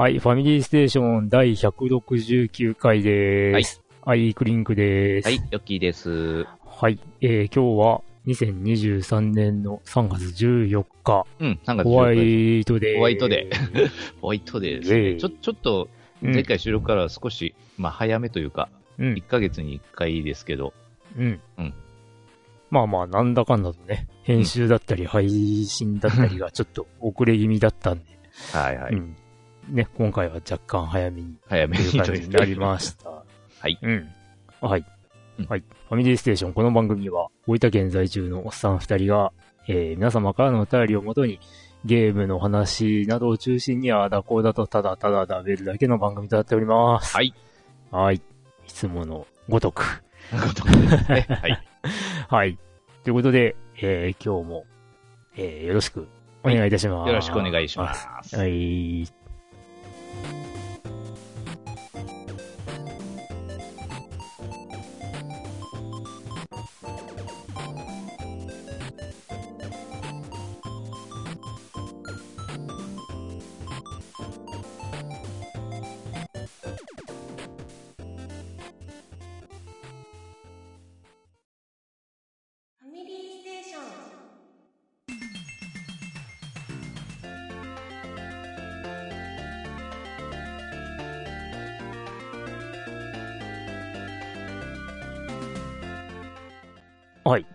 はい、ファミリーステーション第169回です。はい、はい、クリンクです。はい、ヨッキーです。はい、えー、今日は2023年の3月14日。うん、3月14日。ホワイトデー。ホワイトデー。ホワイトデーですね。ちょ、ちょっと、前回収録から少し、うん、まあ早めというか、うん、1ヶ月に1回ですけど。うん。うん。まあまあ、なんだかんだとね、編集だったり配信だったりがちょっと遅れ気味だったんで。はいはい。うんね、今回は若干早めに。早めにというになりました。はい。うん。はい。はい。ファミリーステーション、この番組は、大分県在住のおっさん二人が、えー、皆様からのお便りをもとに、ゲームの話などを中心に、ああだこうだとただただ食べるだけの番組となっております。はい。はい。いつものごとく。ごとくですね。はい。はい。ということで、えー、今日も、えー、よろしくお願いいたします。よろしくお願いします。はい。はい。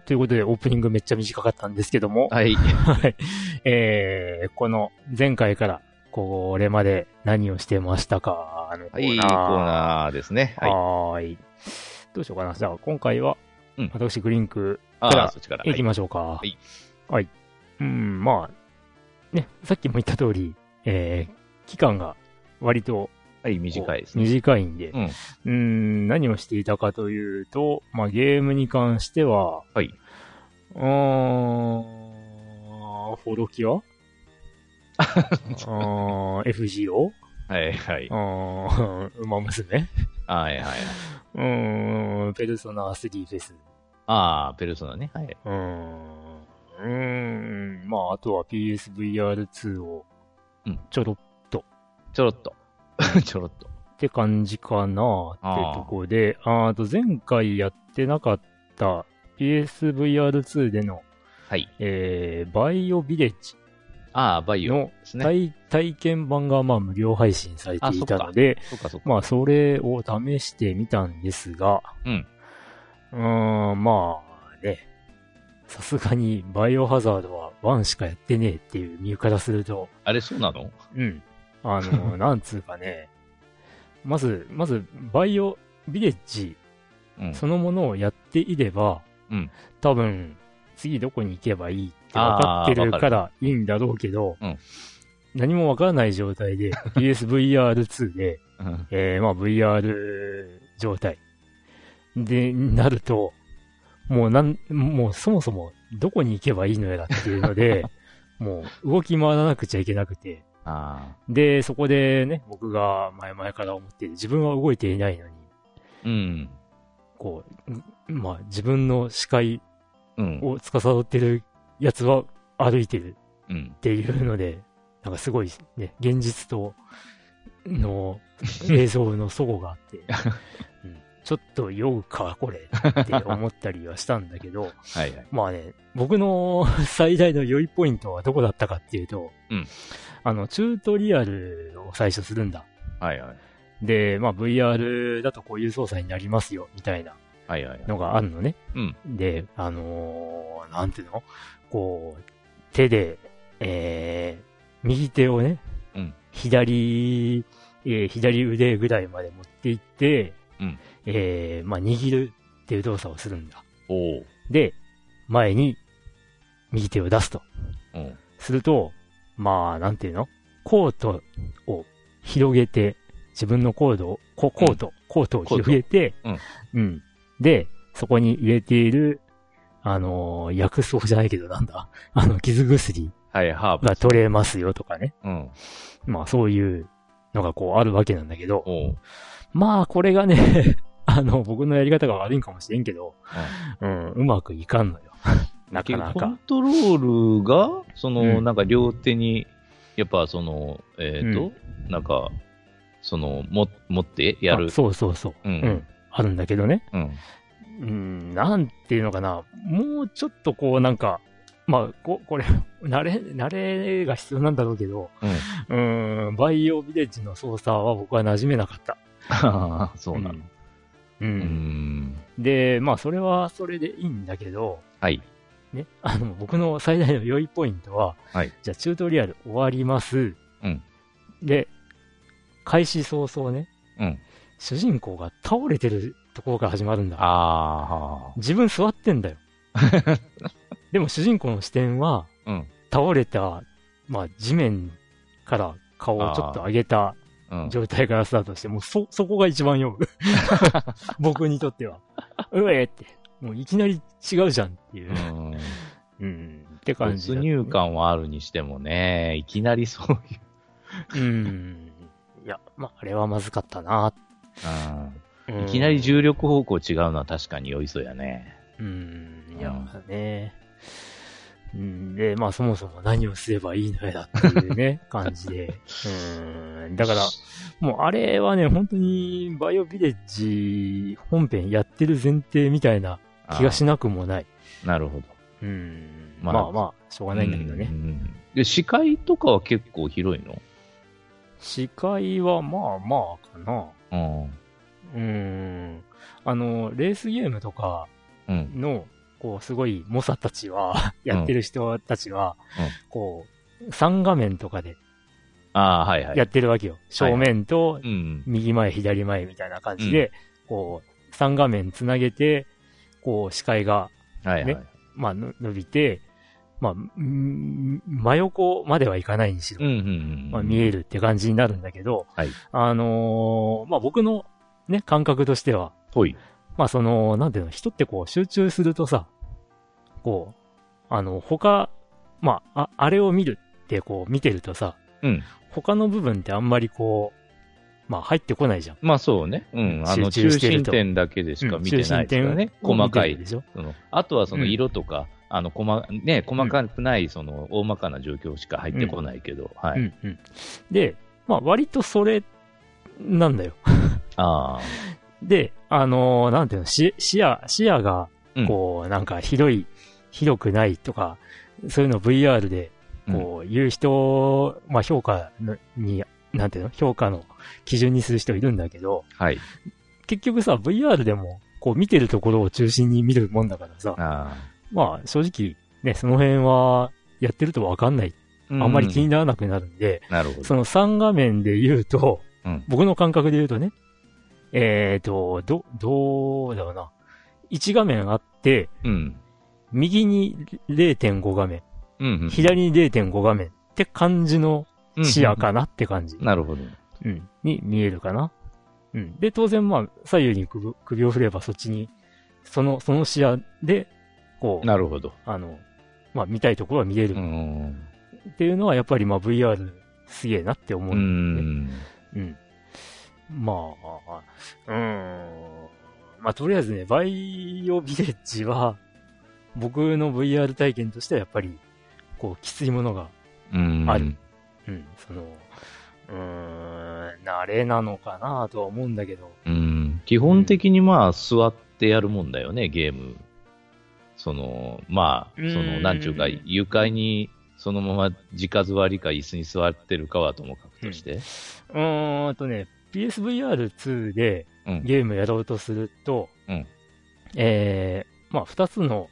ということで、オープニングめっちゃ短かったんですけども。はい。はい。えー、この前回から、これまで何をしてましたかのコーナー。はい、コーナーですね。はい。はい。どうしようかな。じゃあ、今回は、うん、私、グリンクから行きましょうか。はい。はい。うん、まあ、ね、さっきも言った通り、えー、期間が割とはい、短いですね。短いんで。うん。うん何をしていたかというと、まあ、ゲームに関しては、はい。うーん、フォロキア？FGO? はいはい。うん、ウマ娘？はいはい。うーん、ペルソナ3フェス。ああ、ペルソナね。はい。うーん。うーん、まあ、あとは PSVR2 を、うん、ちょろっと。ちょろっと。ちょろっと。って感じかなってとこで、あと前回やってなかった PSVR2 での、はい。えー、バイオビレッジ。ああ、バイオの体,、体験版がまあ無料配信されていたので、まあそれを試してみたんですが、うん。うーん、まあね、さすがにバイオハザードは1しかやってねえっていう身からすると。あれそうなの？うん。あの、なんつうかね、まず、まず、バイオビレッジそのものをやっていれば、うん、多分、次どこに行けばいいって分かってるからいいんだろうけど、うん、何も分からない状態で PSVR2 で、うん、えー、まあ VR 状態でなると、もうなん、もうそもそもどこに行けばいいのやらっていうので、もう動き回らなくちゃいけなくて、で、そこでね、僕が前々から思っている、自分は動いていないのに、うん。こう、まあ、自分の視界を司ってるやつは歩いてるっていうので、うん、なんかすごいね、現実との映像の齟齬があって、うん、ちょっと酔うか、これって思ったりはしたんだけど、はいはい、まあね、僕の 最大の良いポイントはどこだったかっていうと、うん、あの、チュートリアルを最初するんだ。はいはい。で、まあ VR だとこういう操作になりますよ、みたいなのがあるのね。うん。で、あのー、なんていうの？こう、手で、えー、右手をね、うん、左、えー、左腕ぐらいまで持っていって、うん、えー、まあ握るっていう動作をするんだ。おで、前に右手を出すと。すると、まあ、なんていうの？コートを広げて、自分のコードを、コート、コートを広げて、うん。うん。で、そこに入れている、あのー、薬草じゃないけどなんだ、あの、傷薬はい、ハーブ。が取れますよとかね。うん。まあそういうのがこうあるわけなんだけど、まあこれがね あの、僕のやり方が悪いんかもしれんけど、うん、うん、うまくいかんのよ。なかなか。コントロールが、その、うん、なんか両手に、やっぱその、えっ、ー、と、うん、なんか、その、も、持ってやる。そうそうそう。うん。うん、あるんだけどね。うん。うん、なんていうのかな。もうちょっとこうなんか、まあ、こ、これ、慣れ、慣れが必要なんだろうけど、うん、ん、バイオビレッジの操作は僕は馴染めなかった。ああ、そうなの。うん。うんで、まあ、それはそれでいいんだけど、はい。ね、あの、僕の最大の良いポイントは、はい。じゃあ、チュートリアル終わります。うん。で、開始早々ね、うん。主人公が倒れてるところから始まるんだ。ああ。自分座ってんだよ。でも主人公の視点は、うん、倒れた、まあ地面から顔をちょっと上げた状態からスタートして、もうそ、そこが一番読む。僕にとっては。うえって。もういきなり違うじゃんっていう。うん。うん。って感じ、没入感はあるにしてもね、いきなりそういう。うん。いや、まあ、あれはまずかったな。うん。いきなり重力方向違うのは確かに酔いそうやね。うん。いや、ね。うん、で、まあそもそも何をすればいいのやだっていうね、感じで。うん、だから、もうあれはね、本当にバイオビレッジ本編やってる前提みたいな気がしなくもない。なるほど。うん。まあ、まあ、まあ、しょうがないんだけどね。で、視界とかは結構広いの？視界はまあまあかな。うん。うん。あの、レースゲームとかの、こう、すごい、猛者たちはやってる人たちは、こう、3画面とかで、ああ、はいはい。やってるわけよ。正面と、右前、左前みたいな感じで、こう、3画面つなげて、こう、視界が、ね、まあ、伸びて、まあ、真横まではいかないにしろ、まあ、見えるって感じになるんだけど、はい、あのー、まあ僕のね、感覚としては、はい。まあその、なんていうの、人ってこう集中するとさ、こう、あの、他、まあ、あ、あれを見るってこう見てるとさ、うん。他の部分ってあんまりこう、まあ入ってこないじゃん。まあそうね。うん。あの中心点だけでしか見てないからね。うん、細かい。でしょ？そのあとはその色とか、うん、あの、細、ね、細かくない、その、大まかな状況しか入ってこないけど、はい、うんうん。で、まあ割とそれ、なんだよ。ああ。で、あのー、なんていうの、視野、視野が、こう、なんか広い、広くないとか、そういうのを VR で、こう、言う人、まあ評価に、なんていうの評価の基準にする人いるんだけど、はい。結局さ、VR でも、こう見てるところを中心に見るもんだからさ、あまあ正直、ね、その辺は、やってるとわかんない。あんまり気にならなくなるんで、なるほど。その3画面で言うと、うん、僕の感覚で言うとね、えっ、ー、と、ど、どうだろうな。1画面あって、うん、右に0.5画面、うんうん、左に0.5画面って感じの視野かなって感じ。うんうん、なるほど。うん。に見えるかな。うん。で、当然まあ、左右に首首を振ればそっちに、その、その視野で、こう。なるほど。あの、まあ見たいところは見れる。っていうのはやっぱりまあ VR すげえなって思うんで、ね。うん。まあ、うん。まあとりあえずね、バイオビレッジは、僕の VR 体験としてはやっぱり、こう、きついものがある。うん、その、うーん、慣れなのかなとは思うんだけど。うん、基本的にまあ、座ってやるもんだよね、ゲーム。その、まあ、その、なんちゅうか、床にそのまま直座りか椅子に座ってるかはともかくとして。うん、んとね、PSVR2 でゲームやろうとすると、うん、えー、まあ、二つの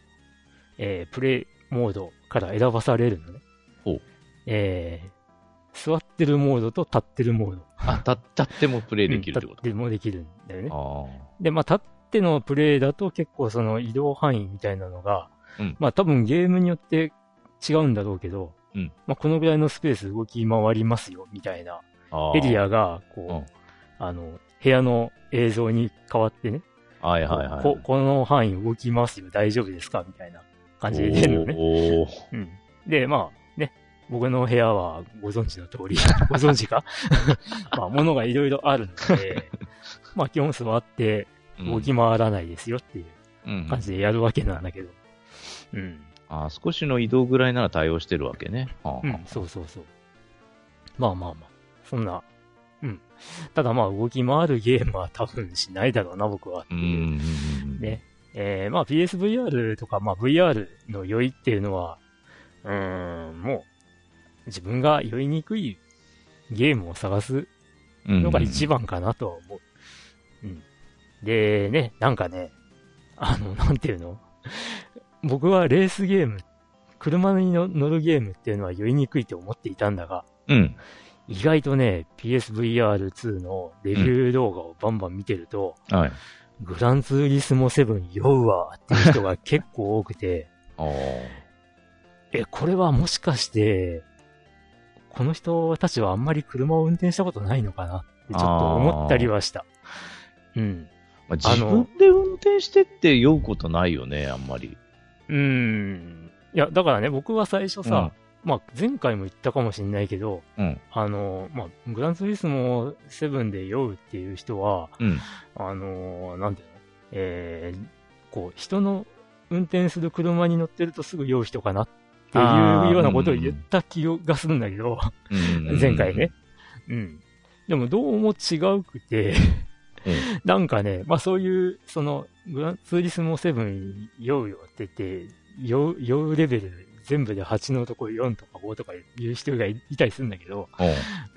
えー、プレイモードから選ばされるのね。ほう。えー、座ってるモードと立ってるモード。あ、立ってもプレイできるってこと、うん、立ってもできるんだよね。あで、まあ、立ってのプレイだと結構その移動範囲みたいなのが、うん、まあ多分ゲームによって違うんだろうけど、うん、まあこのぐらいのスペース動き回りますよ、みたいなエリアが、こう、あの、部屋の映像に変わってね、はいはいはい。ここの範囲動きますよ、大丈夫ですか？みたいな感じで出るのね。うん。で、まあね、僕の部屋はご存知の通り、ご存知か？まあ、物がいろいろあるので、まあ、基本座って動き回らないですよっていううん感じでやるわけなんだけど。うん。あー少しの移動ぐらいなら対応してるわけね。はあはあうん、そうそうそう。まあまあまあ、そんな、うん。ただまあ、動き回るゲームは多分しないだろうな、僕はってうんいう。うんうん。ね。えー、まあ PSVR とか、まあ VR の酔いっていうのは、うーん、もう、自分が酔いにくいゲームを探すのが一番かなとは思う。うん。で、ね、なんかね、あの、なんていうの？僕はレースゲーム、車にの乗るゲームっていうのは酔いにくいと思っていたんだが、うん。意外とね、PSVR2 のレビュー動画をバンバン見てると、はい。グランツーリスモ7酔うわっていう人が結構多くて。え、これはもしかして、この人たちはあんまり車を運転したことないのかなってちょっと思ったりはした。うん。まあ、自分で運転してって酔うことないよね、あんまり。うーん。いや、だからね、僕は最初さ、まあ前回も言ったかもしれないけど、うん。あの、まあ、グランツーリスモ7で酔うっていう人は、うん。あの、なんていうの？えー、こう、人の運転する車に乗ってるとすぐ酔う人かなっていうようなことを言った気がするんだけど、うん。前回ね。。うん。でもどうも違うくて、うん なんかね、まあそういう、その、グランツーリスモ7酔うよって言って、酔う、酔うレベル全部で8のとこ4とか5とかいう人がいいたりするんだけど、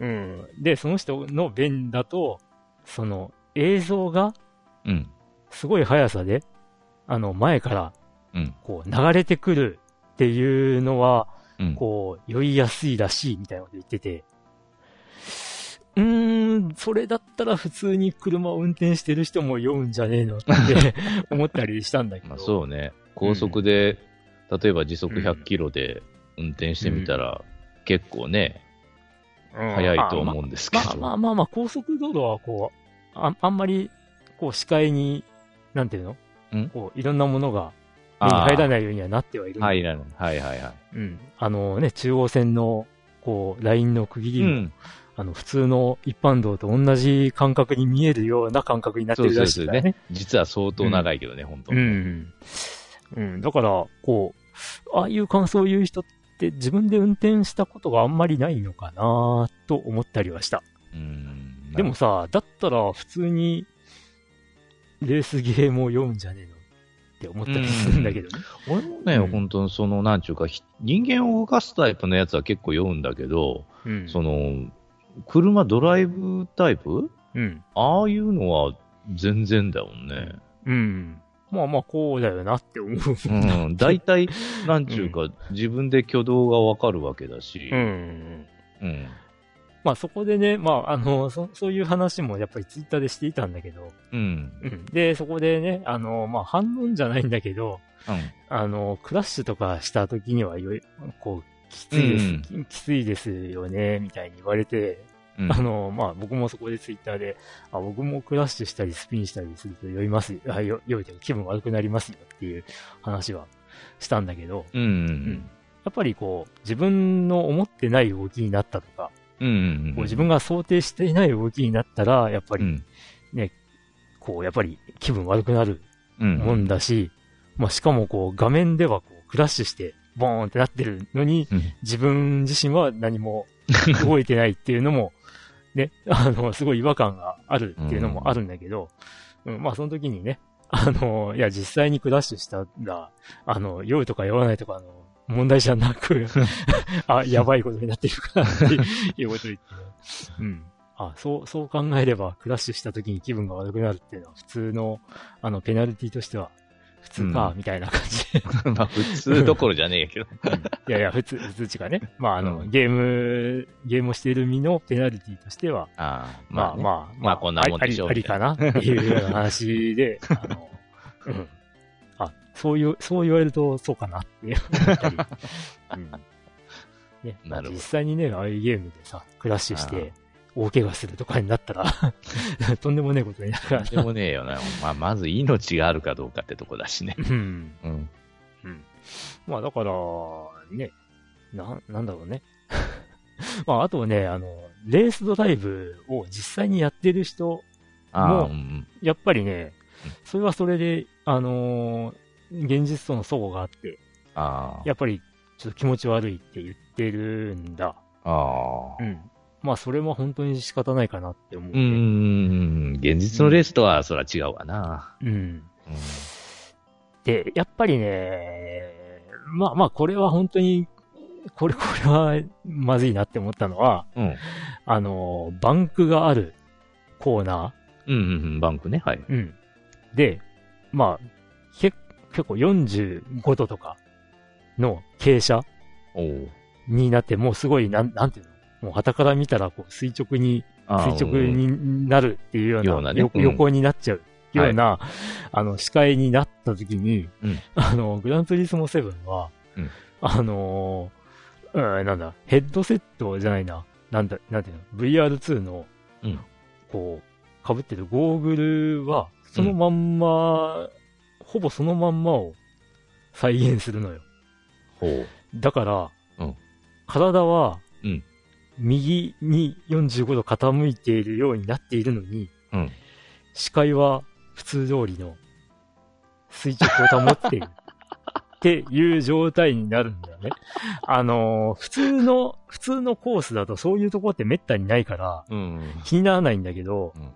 うん。うん。で、その人の弁だと、その映像がうん。すごい速さで、あの前からうん。こう流れてくるっていうのは、うん。こう、酔いやすいらしいみたいなこと言ってて、うーん、それだったら普通に車を運転してる人も酔うんじゃねえのって思ったりしたんだけど。まあそうね。高速で、例えば時速100キロで運転してみたら、結構ね、うん速いと思うんですけまあど。まあまあまあ、高速道路はこう、ああんまり、こう視界に、なんていうの？ん？こう、いろんなものが目に入らないようにはなってはいる入らない。はいはいはい。うん。あのね、中央線の、こう、ラインの区切りも、うん。あの、普通の一般道と同じ感覚に見えるような感覚になってそうるらしそうそねいうからね。。実は相当長いけどね、本当う。ん。うん。だから、こう、ああいう感想を言う人って自分で運転したことがあんまりないのかなと思ったりはした。うん。でもさ、だったら普通に、レースゲームを読むんじゃねえのって思ったりするんだけどね。俺もね、うん本当にその、なんちゅうか、ひ人間を動かすタイプのやつは結構酔うんだけど、うん。その、車ドライブタイプ？うん。ああいうのは全然だもんね。うん。まあまあ、こうだよなって思う。うん。大体、なんちゅうか、自分で挙動がわかるわけだし。うん。うん。まあそこでね、まああの、そそういう話もやっぱりツイッターでしていたんだけど、うん。うん。で、そこでね、あの、まあ反論じゃないんだけど、あの、クラッシュとかした時にはよい、こう、きついです、きついですよね、みたいに言われて、うん。あの、まあ僕もそこでツイッターで、あ、僕もクラッシュしたりスピンしたりすると酔います よ、あ、酔酔いというか気分悪くなりますよっていう話はしたんだけど、うん。うん。うんやっぱりこう、自分の思ってない動きになったとか、うん。うん。こう自分が想定していない動きになったら、やっぱり、うん。こう、やっぱり気分悪くなるうん。もんだし、まあ、しかもこう、画面ではこう、クラッシュして、ボーンってなってるのに、うん自分自身は何も動いてないっていうのも、ね、あの、すごい違和感があるっていうのもあるんだけど、うん、まあ、その時にね、あの、いや、実際にクラッシュしたら、あの、酔うとか酔わないとかの問題じゃなく、あ、やばいことになってるからっていうことを言って、うん。あ、そう、そう考えれば、クラッシュした時に気分が悪くなるっていうのは、普通の、あの、ペナルティとしては、普通か、うんみたいな感じで。まあ、普通どころじゃねえけど。いやいや、普通、普通値がね。まあ、あの、うんゲーム、ゲームをしている身のペナルティとしては、ああ、まあねまあ、まあこんなもんでしょうありかなっていうような話で、あの、うん。あ、そういう、そう言われると、そうかなって思ったり。うん。ね、実際にね、ああいうゲームでさ、クラッシュして、大怪我するとかになったら、とんでもねえことになるからでもねえよな。まあ、まず命があるかどうかってとこだしね。うん。うん。うん。まあだから、ね、な、なんだろうね。まああとね、あの、レースドライブを実際にやってる人、もうんやっぱりねうん、それはそれで、あのー現実との相互があって、あーやっぱりちょっと気持ち悪いって言ってるんだ。あー。うん。まあそれも本当に仕方ないかなって思う、うん。現実のレースとはそら違うわな。うん。うん。で、やっぱりね、まあまあこれは本当に、これ、これはまずいなって思ったのは、うん。あのーバンクがあるコーナうんうんうん。バンクね。はい。ー。うん。で、まあ、け結構45度とかの傾斜。になって、もうすごい、なん、なんていうの？もう旗から見たら、こう、垂直に、垂直になるっていうような、ようなね。ようん。横になっちゃうような、あの、視界になった時に、うん。あの、グランツーリスモ7は、うん。あのーうん、なんだ、ヘッドセットじゃないな、なんだ、なんていうの、VR2 の、うん。こう、被ってるゴーグルは、そのまんま、ほぼそのまんまを再現するのよ。ほう。だから、うん。体は、うん右に45度傾いているようになっているのに、うん視界は普通通りの垂直を保っている。っていう状態になるんだよね。あのー普通の、普通のコースだとそういうところって滅多にないからうん。気にならないんだけど、うん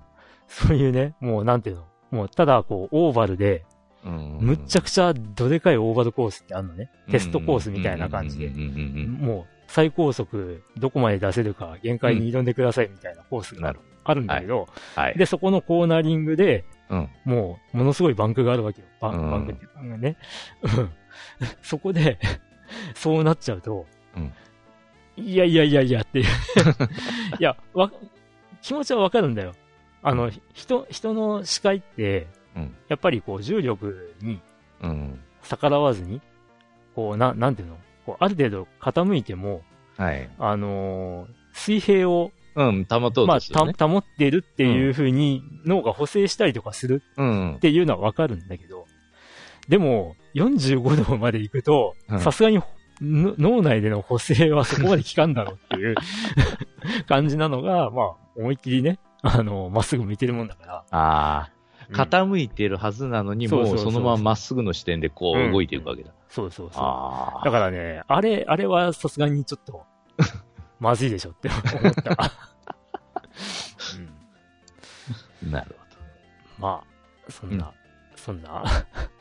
そういうね、もうなんていうの、もうただこうオーバルで、うん。むっちゃくちゃどでかいオーバルコースってあるのね。テストコースみたいな感じでもう最高速どこまで出せるか限界に挑んでくださいみたいなコースがあるんだけど、うん。はい。で、そこのコーナリングで、うん。もうものすごいバンクがあるわけよ。バンうんバンクっていうかね。うん そこで、そうなっちゃうと、うんいやいやいやいやっていう。いや、わ、気持ちはわかるんだよ。あの、人、人の視界って、うんやっぱりこう重力にうん。逆らわずに、こう、な、なんていうの？こうある程度傾いても、はい。あのー水平を、うん。保とうまあ、とするね。た保っているっていう風に脳が補正したりとかするうんっ。ていうのはわかるんだけど、でも、45度まで行くとう、んさすがにの脳内での補正はそこまで効かんだろうっていう 感じなのが、まあ、思いっきりね、あの、まっすぐ向いてるもんだから。ああ。うん傾いてるはずなのに、もそうそのまままっすぐの視点でこうんう動いていくわけだ。そうそうそう。あだからね、あれ、あれはさすがにちょっと、まずいでしょって思った。うんあ。なるまあ、そんな、そんな、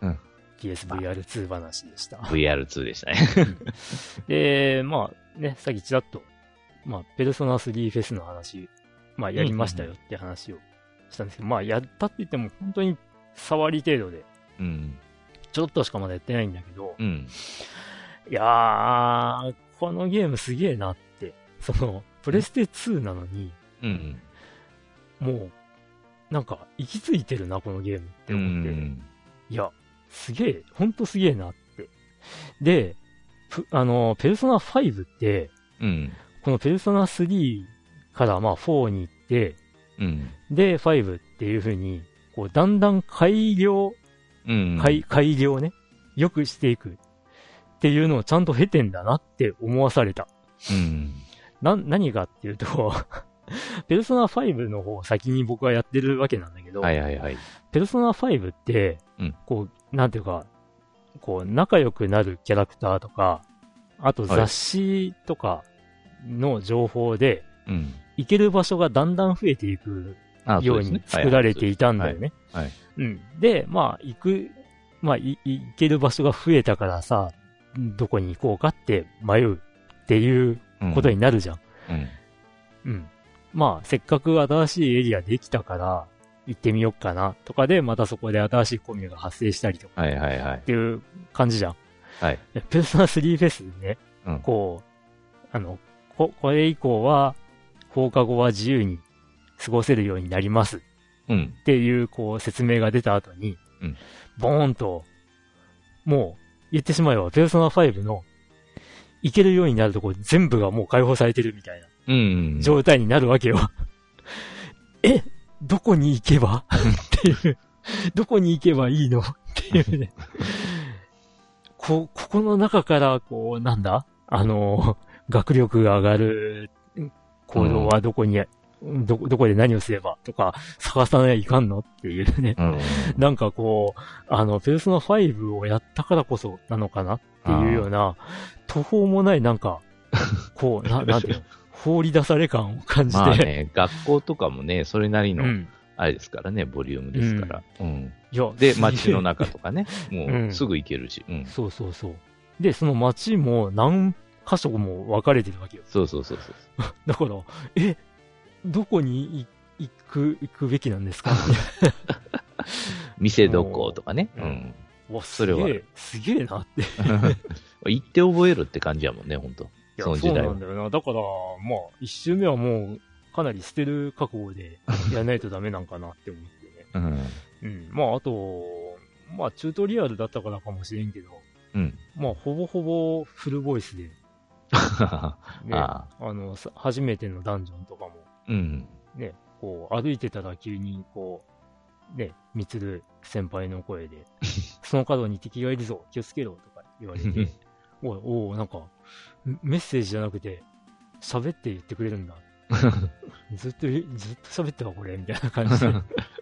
うん PSVR2 話でした。ほど。VR2 でしたね。で、まあね、さっきちらっと、まあ、ペルソナ3フェスの話、まあやりましたよって話をしたんですけど、まあやったって言っても本当に触り程度で、うん。ちょっとしかまだやってないんだけど、うん。いやー、このゲームすげえなって、その、プレステ2なのに、うん。もう、なんか、行き着いてるな、このゲームってう思って。ん。いや、すげえ、ほんとすげえなって。で、ぷあの、ペルソナ5って、うん。このペルソナ3からまあ4に行って、うん。で、5っていう風に、こう、だんだん改良、うん。改、改良ね、良くしていくっていうのをちゃんと経てんだなって思わされた。うん。な、何がっていうと、ペルソナ5の方を先に僕はやってるわけなんだけど、はいはいはい。ペルソナ5って、うんこう、なんていうか、こう、仲良くなるキャラクターとか、あと雑誌とかの情報で、うん。行ける場所がだんだん増えていくあように作られていたんだよね。うん。で、まあ、行く、まあ、い、行ける場所が増えたからさ、どこに行こうかって迷うっていうことになるじゃん。うん。うん。まあ、せっかく新しいエリアできたから、行ってみようかな、とかで、またそこで新しいコミュが発生したりとかはいはいはいっ。ていう感じじゃん。はい。でペルソナ3フェスでね、うんこう、あの、こ、これ以降は、放課後は自由に過ごせるようになりますっうん。ていう、こう、説明が出た後に、うんボーンと、もう、言ってしまえば、ペルソナ5の、行けるようになるとこ全部がもう解放されてるみたいなうん。状態になるわけよ。え、どこに行けば？っていう、どこに行けばいいの？っていうね。こ、ここの中から、こう、なんだ？あの、学力が上がる行動はどこに、うん、ど、どこで何をすればとか、探さないかんのっていうね。うん、なんかこう、あの、ペルソナ5をやったからこそなのかなっていうような、途方もないなんか、こう、な、なんていうの、放り出され感を感じて。まあね、学校とかもね、それなりの、あれですからね、ボリュームですから。うん。いや、で、街の中とかね、もうすぐ行けるし、うん。そうそうそう。で、その街も何箇所も分かれてるわけよ。そうそうそうそう。だから、え、どこに行く、行くべきなんですか？店どことかね。うん。わ、それは。すげえなって。行って覚えるって感じやもんね、本当その時代そうなんだよな。だから、まあ、一周目はもう、かなり捨てる覚悟でやらないとダメなんかなって思ってね。うん。うん。まあ、あと、まあ、チュートリアルだったからかもしれんけど、うん。まあ、ほぼほぼフルボイスで、ね、あの、初めてのダンジョンとかも、うん。ね、こう、歩いてたら急に、こう、ね、みつる先輩の声で、その角に敵がいるぞ、気をつけろとか言われて、おい、おなんか、メッセージじゃなくて、喋って言ってくれるんだ。ずっと、ずっと喋ってたこれ、みたいな感じで。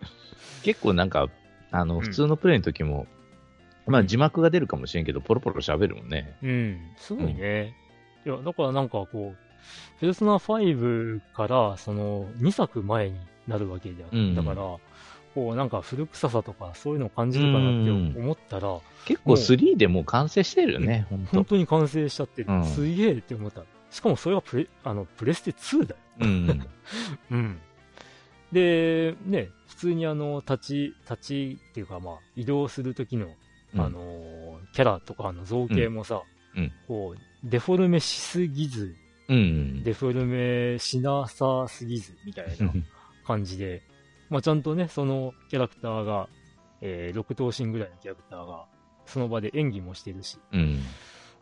結構なんか、あの、普通のプレイの時も、まあ字幕が出るかもしれんけど、ポロポロ喋るもんね。うん、すごいね。いや、だからなんかこう、ペルソナ5から、その、2作前になるわけであった、うん、だから、こう、なんか古臭さとか、そういうのを感じるかなって思ったら、結構3でもう完成してるよね、本当本当に完成しちゃってる。うん、すげえって思った。しかもそれはプレ、あの、プレステ2だよ。うん。うん。で、ね、普通にあの、立ち、立ちっていうかまあ、移動するときの、あのキャラとかの造形もさ、うん、こう、デフォルメしすぎず、うん、デフォルメしなさすぎず、みたいな感じで、まあちゃんとね、そのキャラクターが、えー、6頭身ぐらいのキャラクターが、その場で演技もしてるし、うん、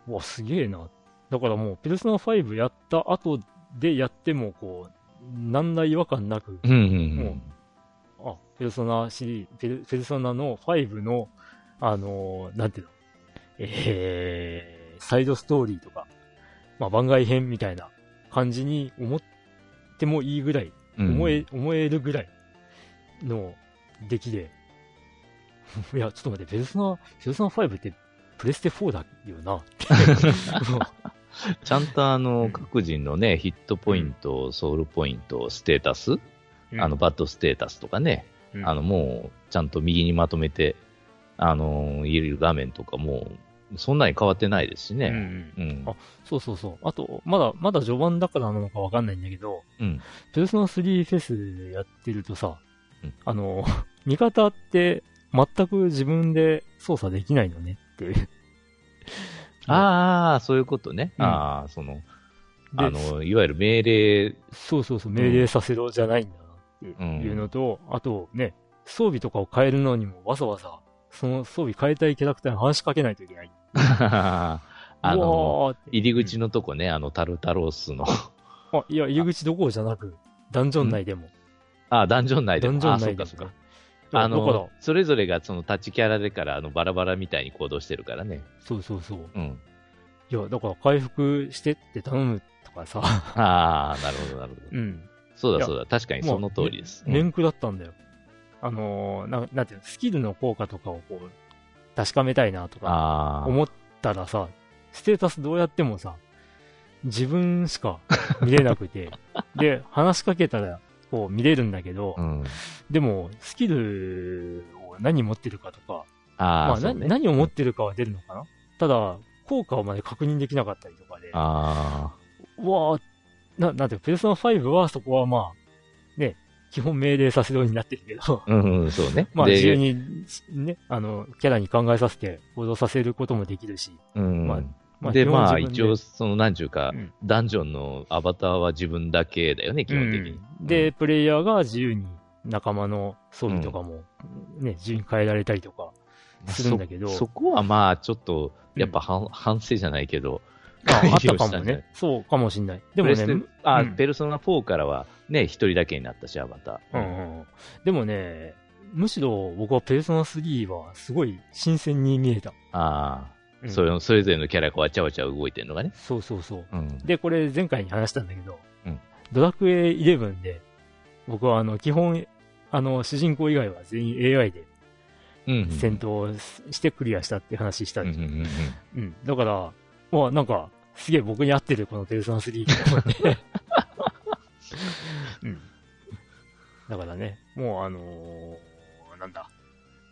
わ、すげえな。だからもう、ペルソナ5やった後でやっても、こう、なんら違和感なく、うんうんうん、もう、あ、ペルソナシリーペル、ペルソナの5の、あのー、なんていうの、えー、サイドストーリーとか、まあ、番外編みたいな感じに思ってもいいぐらい、思え、思えるぐらいの出来で、いや、ちょっと待って、ペルソナ、ペルソナ5ってプレステ4だよな、ちゃんとあの、各人のね、ヒットポイント、ソウルポイント、ステータス、うん、あの、バッドステータスとかね、うん、あの、もう、ちゃんと右にまとめて、あの、入れる画面とかも、そんなに変わってないですしね。うん、うん、あ、そうそうそう。あと、まだ、まだ序盤だからなのかわかんないんだけど、うん。ペルソナ3フェスやってるとさ、うん、あの、味方って全く自分で操作できないのねっていう。ああ、そういうことね。うん、ああ、その、あの、いわゆる命令。そうそうそう、命令させろじゃないんだなっていうのと、うん、あとね、装備とかを変えるのにもわざわざその装備変えたいキャラクターに話しかけないといけない。あの、入り口のとこね、あの、タルタロースのあ、いや、入り口どころじゃなく、ダンジョン内でも。あ、ダンジョン内でも。ダンジョン内でも。そうか、あの、それぞれがそのタッチキャラでから、あの、バラバラみたいに行動してるからね。そうそうそう。うん。いや、だから回復してって頼むとかさ。ああ、なるほど、なるほど。うん。そうだそうだ、確かにその通りです。面苦だったんだよ。あのー、ななんていうの、スキルの効果とかをこう、確かめたいなとか、思ったらさ、ステータスどうやってもさ、自分しか見れなくて、で、話しかけたら、こう見れるんだけど、うん、でも、スキルを何持ってるかとか、あまあ、ね、何を持ってるかは出るのかな。ただ、効果をまで確認できなかったりとかで、あうわな、なんていうか、ペルソナ5はそこはまあ、ね、基本命令させるようになってるけどうん、うん、そうね。まあ自由に、ね、あの、キャラに考えさせて行動させることもできるし。うん。まあ、まあ、で、まあ、一応、その、なんちゅうか、うん、ダンジョンのアバターは自分だけだよね、基本的に。うん、で、プレイヤーが自由に仲間の装備とかも、ね、自由に変えられたりとかするんだけど。そそこはまあ、ちょっと、やっぱ、うん、反省じゃないけど、あ あったかもね。そうかもしんない。でもね、あ、うん、ペルソナ4からはね、一人だけになったし、アバター。うんうん。でもね、むしろ僕はペルソナ3はすごい新鮮に見えた。ああ。うんそれのそれぞれのキャラがわちゃわちゃ動いてるのがね。そうそうそう。うん。で、これ前回に話したんだけど、うんドラクエ11で、僕はあの、基本、あの、主人公以外は全員 AI で。戦闘してクリアしたって話したうんんで。だから、まあなんか、すげえ僕に合ってるこのペルソナ3と思って。うん。だからね、もうあのーなんだ、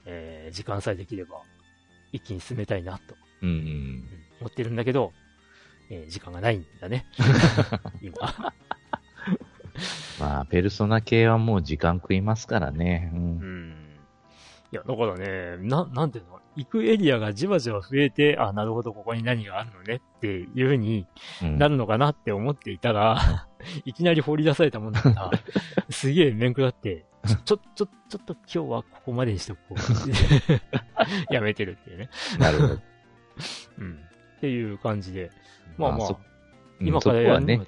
えー、時間さえできれば、一気に進めたいなと、うんうんうん思ってるんだけど、えー時間がないんだね。今。まあ、ペルソナ系はもう時間食いますからね。う。うんん。いや、だからね、な、なんていうの？行くエリアがじわじわ増えて、あ、なるほど、ここに何があるのねっていうふうにうんなるのかなって思っていたら、いきなり放り出されたもんだから、すげえ面食らって、ちょ、ちょ、ちょ、っと今日はここまでにしとこう。やめてるっていうね。なるほど。うん。っていう感じで。まあまあ、そうん今からやるねは、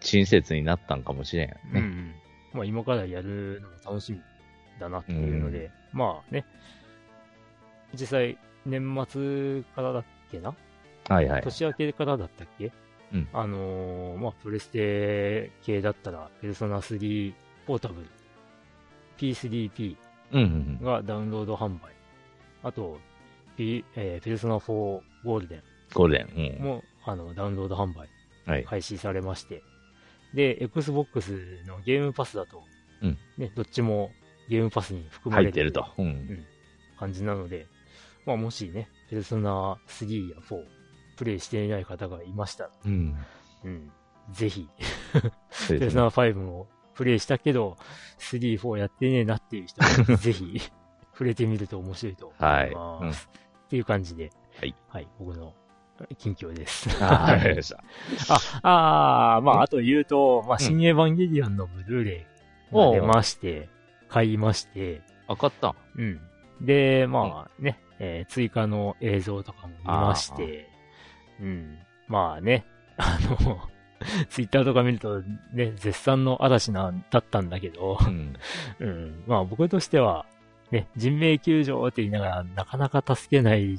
親切になったんかもしれんよね。うんうん。まあ今からやるのも楽しみだなっていうので、まあね、実際年末からだっけな？はいはい。年明けからだったっけ？うんあのーまあ、プレステ系だったら、ペルソナ3ポータブル、P3P うんうんがダウンロード販売。あと、P えーペルソナ4ゴールデゴールデン。ンも、あの、ダウンロード販売うん。はい。開始されまして。で、Xbox のゲームパスだと、うんね、どっちもゲームパスに含まれてる入ってると。うん。感じなので、まあもしね、ペルソナ3や4、プレイしていない方がいましたら、うん。うん、ぜひ。ペルソナ5もプレイしたけど、3、4やってねえなっていう人は、ぜひ、触れてみると面白いとはい。思いうんます。っていう感じで、はい。はい、僕の近況です。あーわかりました。あ、あーまあ、あと言うと、まあ、うん新エヴァンゲリオンのブルーレイが出まして、買いまして、あ、買ったんうん。で、まあね、えー追加の映像とかも見まして、うん。まあね、あの、ツイッターとか見るとね、絶賛の嵐なんだったんだけど、うん。うん。まあ僕としては、ね、人命救助って言いながら、なかなか助けない、っ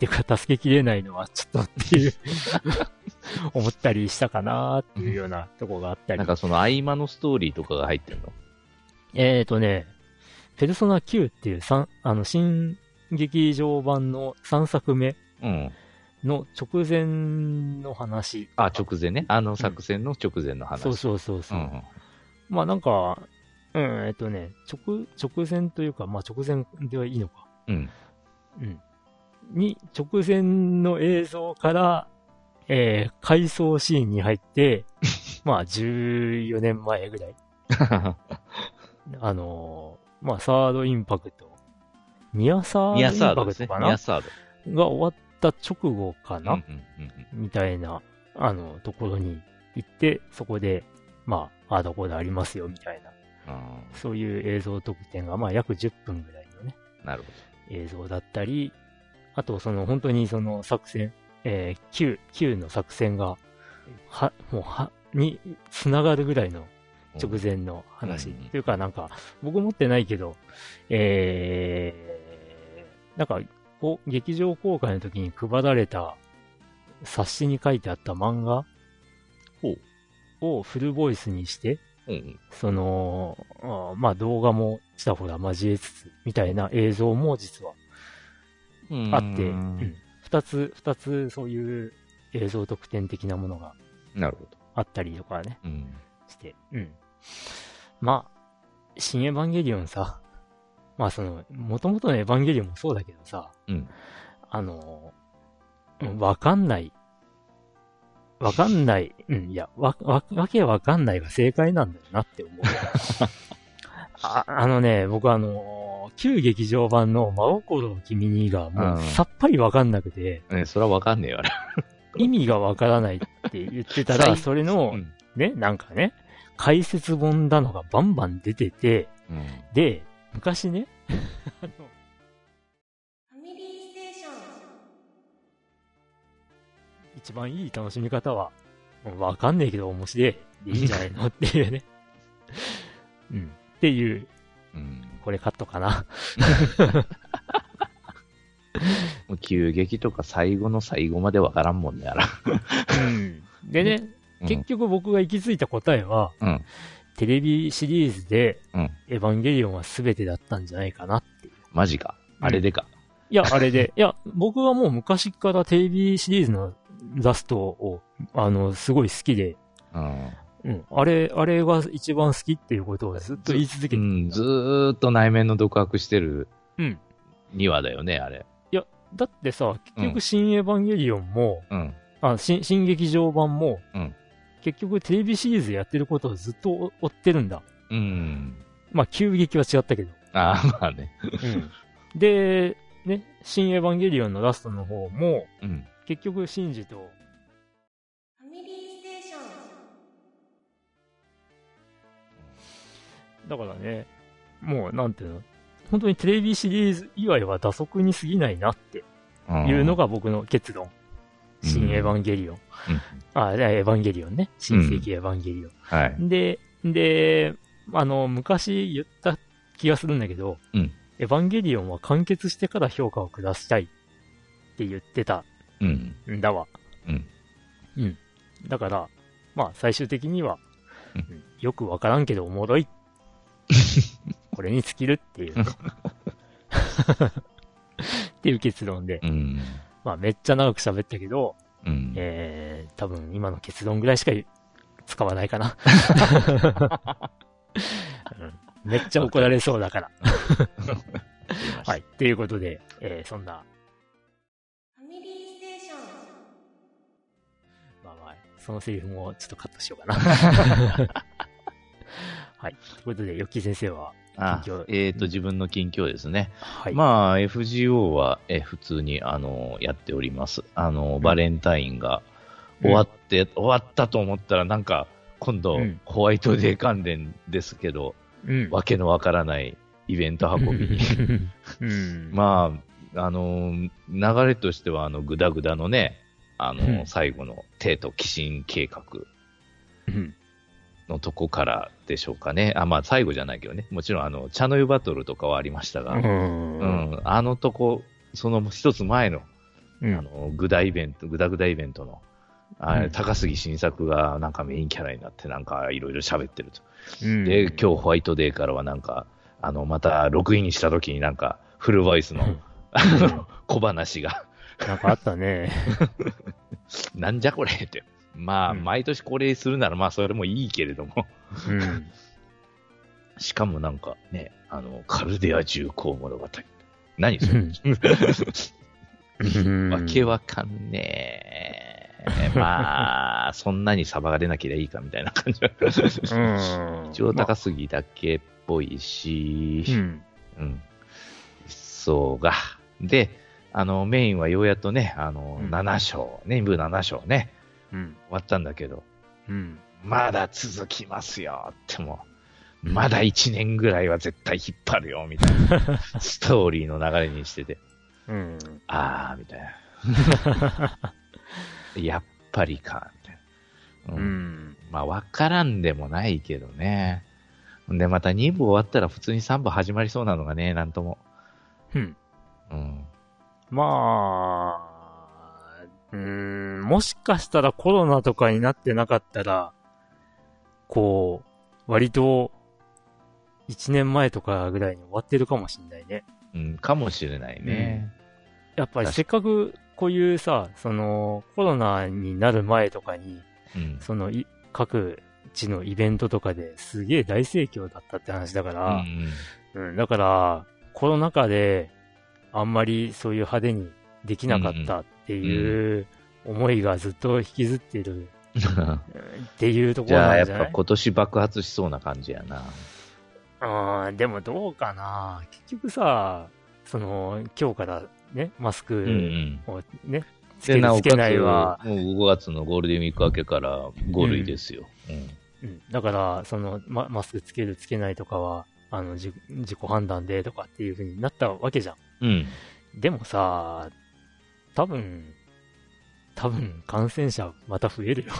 ていうか助けきれないのはちょっとっていう、思ったりしたかなっていうようなとこがあったりなん。かその合間のストーリーとかが入ってんの？えーとね、ペルソナ9っていう三あの新劇場版の3作目うん。の直前の話。あ、直前ね。あの作戦の直前の話。そうそうそうそう。うん。まあなんか、うん、えっとね、直、直前というか、まあ直前ではいいのか。うん。うん。に、直前の映像から、えー、回想シーンに入って、まあ14年前ぐらい。あのーまあサードインパクト。ニアサードイン。パクトかな？ニアサード。が終わった直後かな、うんうんうんみたいな、あの、ところに行って、そこで、まあ、ああだこうだありますよ、みたいな、うん。そういう映像特典が、まあ、約10分ぐらいのね、なるほ映像だったり、あと、その、本当にその作戦、えー、Q、Q の作戦が、は、もう、は、に、つながるぐらいのど。直前の話。うんというか、なんか、僕持ってないけど、えー、なんか、こう劇場公開の時に配られた冊子に書いてあった漫画をフルボイスにして、うんうん。その、あまあ動画もちらほら交えつつ、みたいな映像も実はうんあって、うん二つ、二つそういう映像特典的なものが。あったりとかね、うん。して、うん。まあ、新エヴァンゲリオンさ、まあその、元々のエヴァンゲリオンもそうだけどさ、うん。あの、うんわかんない。わかんない。うん、いや、わ、わ、わけわかんないが正解なんだよなって思う。ああのね、僕あの、旧劇場版の真心を君にがもううんさっぱりわかんなくて、ね、それはわかんねえわな。意味がわからないって言ってたら、最それのう、ん。ね、なんかね、解説本だのがバンバン出てて、うん。で、昔ね、あの、ファミリーステーション一番いい楽しみ方は、わかんねえけど面白いでいいんじゃないのっていうね。うん。っていう、うん。これカットかな。急激とか最後の最後までわからんもんねやら。うん。でね、うん結局僕が行き着いた答えは、うん。テレビシリーズで、うんエヴァンゲリオンは全てだったんじゃないかなっていう。マジか。あれでか。いや、あれで、いや、僕はもう昔からテレビシリーズのラストを、あの、すごい好きで、うん。うん、あれ、あれが一番好きっていうことをずっと言い続けてる。うん、ずーっと内面の独白してるうん。2話だよね、あれ。だってさ、結局、新エヴァンゲリオンも、うん。あ新、新劇場版も、うん結局テレビシリーズやってることをずっと追ってるんだ。うん。まあ、急激は違ったけど。ああ、まあね。で、ね、新エヴァンゲリオンのラストの方も、うん。結局、シンジと、ファミリーステーションだからね、もう、なんていうの、本当にテレビシリーズ以外は打足に過ぎないなっていうのが僕の結論。うん新エヴァンゲリオン。あ、エヴァンゲリオンね。新世紀エヴァンゲリオン。はい。で、で、あの、昔言った気がするんだけど、うんエヴァンゲリオンは完結してから評価を下したいって言ってたうん。んだわ。うん。うん。だから、まあ最終的には、うんうんよくわからんけどおもろい。これに尽きるっていう。っていう結論で。うん。まあめっちゃ長く喋ったけど、うん。えー、多分今の結論ぐらいしか使わないかな。うんめっちゃ怒られそうだから。はい。ということで、えー、そんな、ファミリーステーションまあまあ、そのセリフもちょっとカットしようかな。はい。ということで、ヨッキー先生は、あえっ、と、自分の近況ですね。はい。まあ、FGO は、え普通に、あの、やっております。あの、バレンタインが終わって、終わったと思ったら、なんか、今度、うんホワイトデー関連ですけど、うん。わけのわからないイベント運びに。うん。まあ、あの、流れとしては、あの、グダグダのね、あの、うん最後の帝都寄進計画うん。のとこからでしょうかね。あ、まあ、最後じゃないけどね。もちろん、あの、茶の湯バトルとかはありましたが、う。うんん、あのとこ、その一つ前の、うんあの、グダイベント、グダグダイベントの、あうん高杉晋作がなんかメインキャラになってなんかいろいろ喋ってると。うんで、今日ホワイトデーからはなんか、あの、またログインした時になんか、フルボイスの、小話が、なんかあったね。なんじゃこれって。まあ、うん毎年これするならまあそれもいいけれども。うん。しかもなんかね、あの、カルデア重工物語。何それ、うんわけわかんねえ。まあ、そんなにサバが出なければいいかみたいな感じ。うん。一応高杉だけっぽいし、うん。うん。そうが。で、あの、メインはようやっとね、あの、うん7章、ね、部7章ね、うん。終わったんだけど、うん。まだ続きますよってもう、まだ1年ぐらいは絶対引っ張るよ、みたいな、ストーリーの流れにしてて、うん。あー、みたいな。やっぱりか、みたいな。ううんん。まあ、わからんでもないけどね。で、また2部終わったら普通に3部始まりそうなのがね、なんとも。うん。うん。まあ、うーん、もしかしたらコロナとかになってなかったら、こう、割と、1年前とかぐらいに終わってるかもしんないね。うん、かもしれないね。やっぱりせっかくこういうさ、その、コロナになる前とかに、うん。その、い各地のイベントとかですげえ大盛況だったって話だかうら、んうん、だから、コロナ禍で、あんまりそういう派手にできなかったっていう思いがずっと引きずってるうんっていうとこじゃあ、やっろなんじゃないぱ今年爆発しそうな感じやな。あーでもどうかな結局さ、その、今日からね、マスうんうクん。をね、つで、けけないは、もう5月のゴールデンウィーク明けから5類ですよ。うん。うん、だから、その、ま、マスクつけるつけないとかは、あの、じ自己判断でとかっていう風になったわけじゃん。うん。でもさ、多分、多分感染者また増えるよ。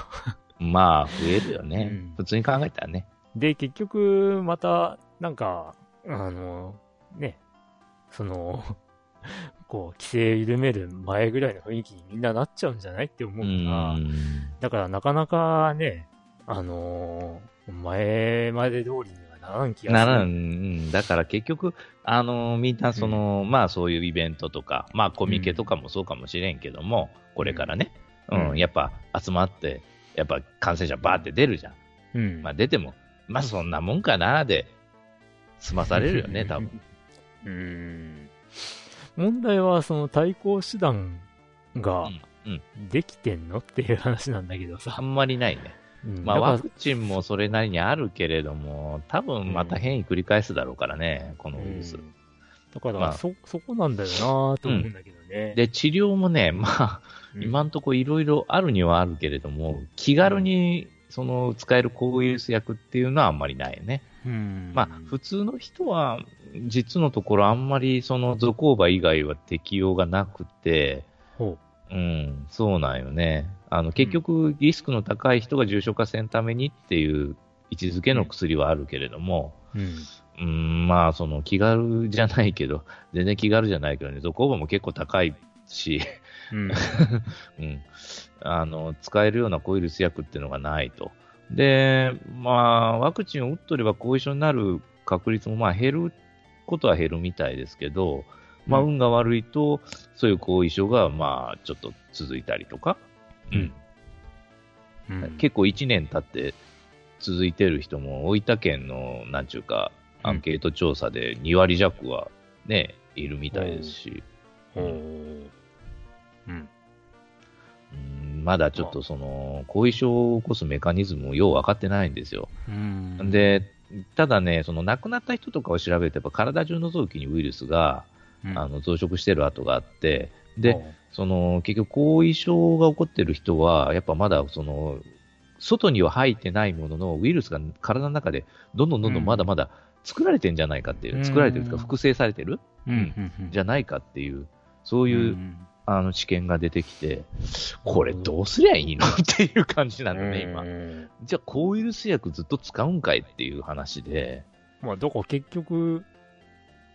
まあ、増えるよね。うん普通に考えたらね。で、結局、また、なんか、あの、ね、その、こう、規制緩める前ぐらいの雰囲気にみんななっちゃうんじゃないって思うから、だからなかなかね、あのー前まで通りにはならん気がする。ならん、うんだから結局、あのーみんなその、まあそういうイベントとか、まあコミケとかもそうかもしれんけども、これからね、うん、うんやっぱ集まって、やっぱ感染者バーって出るじゃん。うん。まあ出ても、まあそんなもんかなで、済まされるよね、多分。うん。問題は、その対抗手段がうんうんできてんのっていう話なんだけどさあ。んまりないね。うんまあワクチンもそれなりにあるけれども、多分また変異繰り返すだろうからね、このウイルス。うんだから、まあそ、そこなんだよなと思うんだけどね。で、治療もね、まあ、うん今んとこいろいろあるにはあるけれども、気軽にその使える抗ウイルス薬っていうのはあんまりないよね。うん。まあ、普通の人は、実のところあんまりそのゾコーバ以外は適用がなくて、ほうん、そうなんよね。あの、結局、リスクの高い人が重症化せんためにっていう位置づけの薬はあるけれども、う。うん。うん、まあ、その気軽じゃないけど、全然気軽じゃないけどね、ゾコーバも結構高いし、うん。うん、あの使えるような抗ウイルス薬っていうのがないと。で、まあ、ワクチンを打っとれば後遺症になる確率もまあ減ることは減るみたいですけど、まあ、うん運が悪いと、そういう後遺症がまあちょっと続いたりとか、うんうん結構1年経って続いてる人も、大分県のなんちゅうか、アンケート調査で2割弱はね、いるみたいですし、ほう。うん。うんまだちょっとその、後遺症を起こすメカニズムをよう分かってないんですよ。うん。で、ただね、その亡くなった人とかを調べて、やっぱ体中の臓器にウイルスが、うん、あの増殖してる跡があって、で、その結局後遺症が起こってる人は、やっぱまだその、外には入ってないものの、ウイルスが体の中でどんどんどんどんまだまだ作られてんじゃないかっていう、うん。作られてるとか複製されてるうん、じゃないかっていう、そういう、ん。あの知見が出てきて、これどうすりゃいいのっていう感じなのね、今う。ん。じゃあ、抗ウイルス薬ずっと使うんかいっていう話で、まあ、だから結局、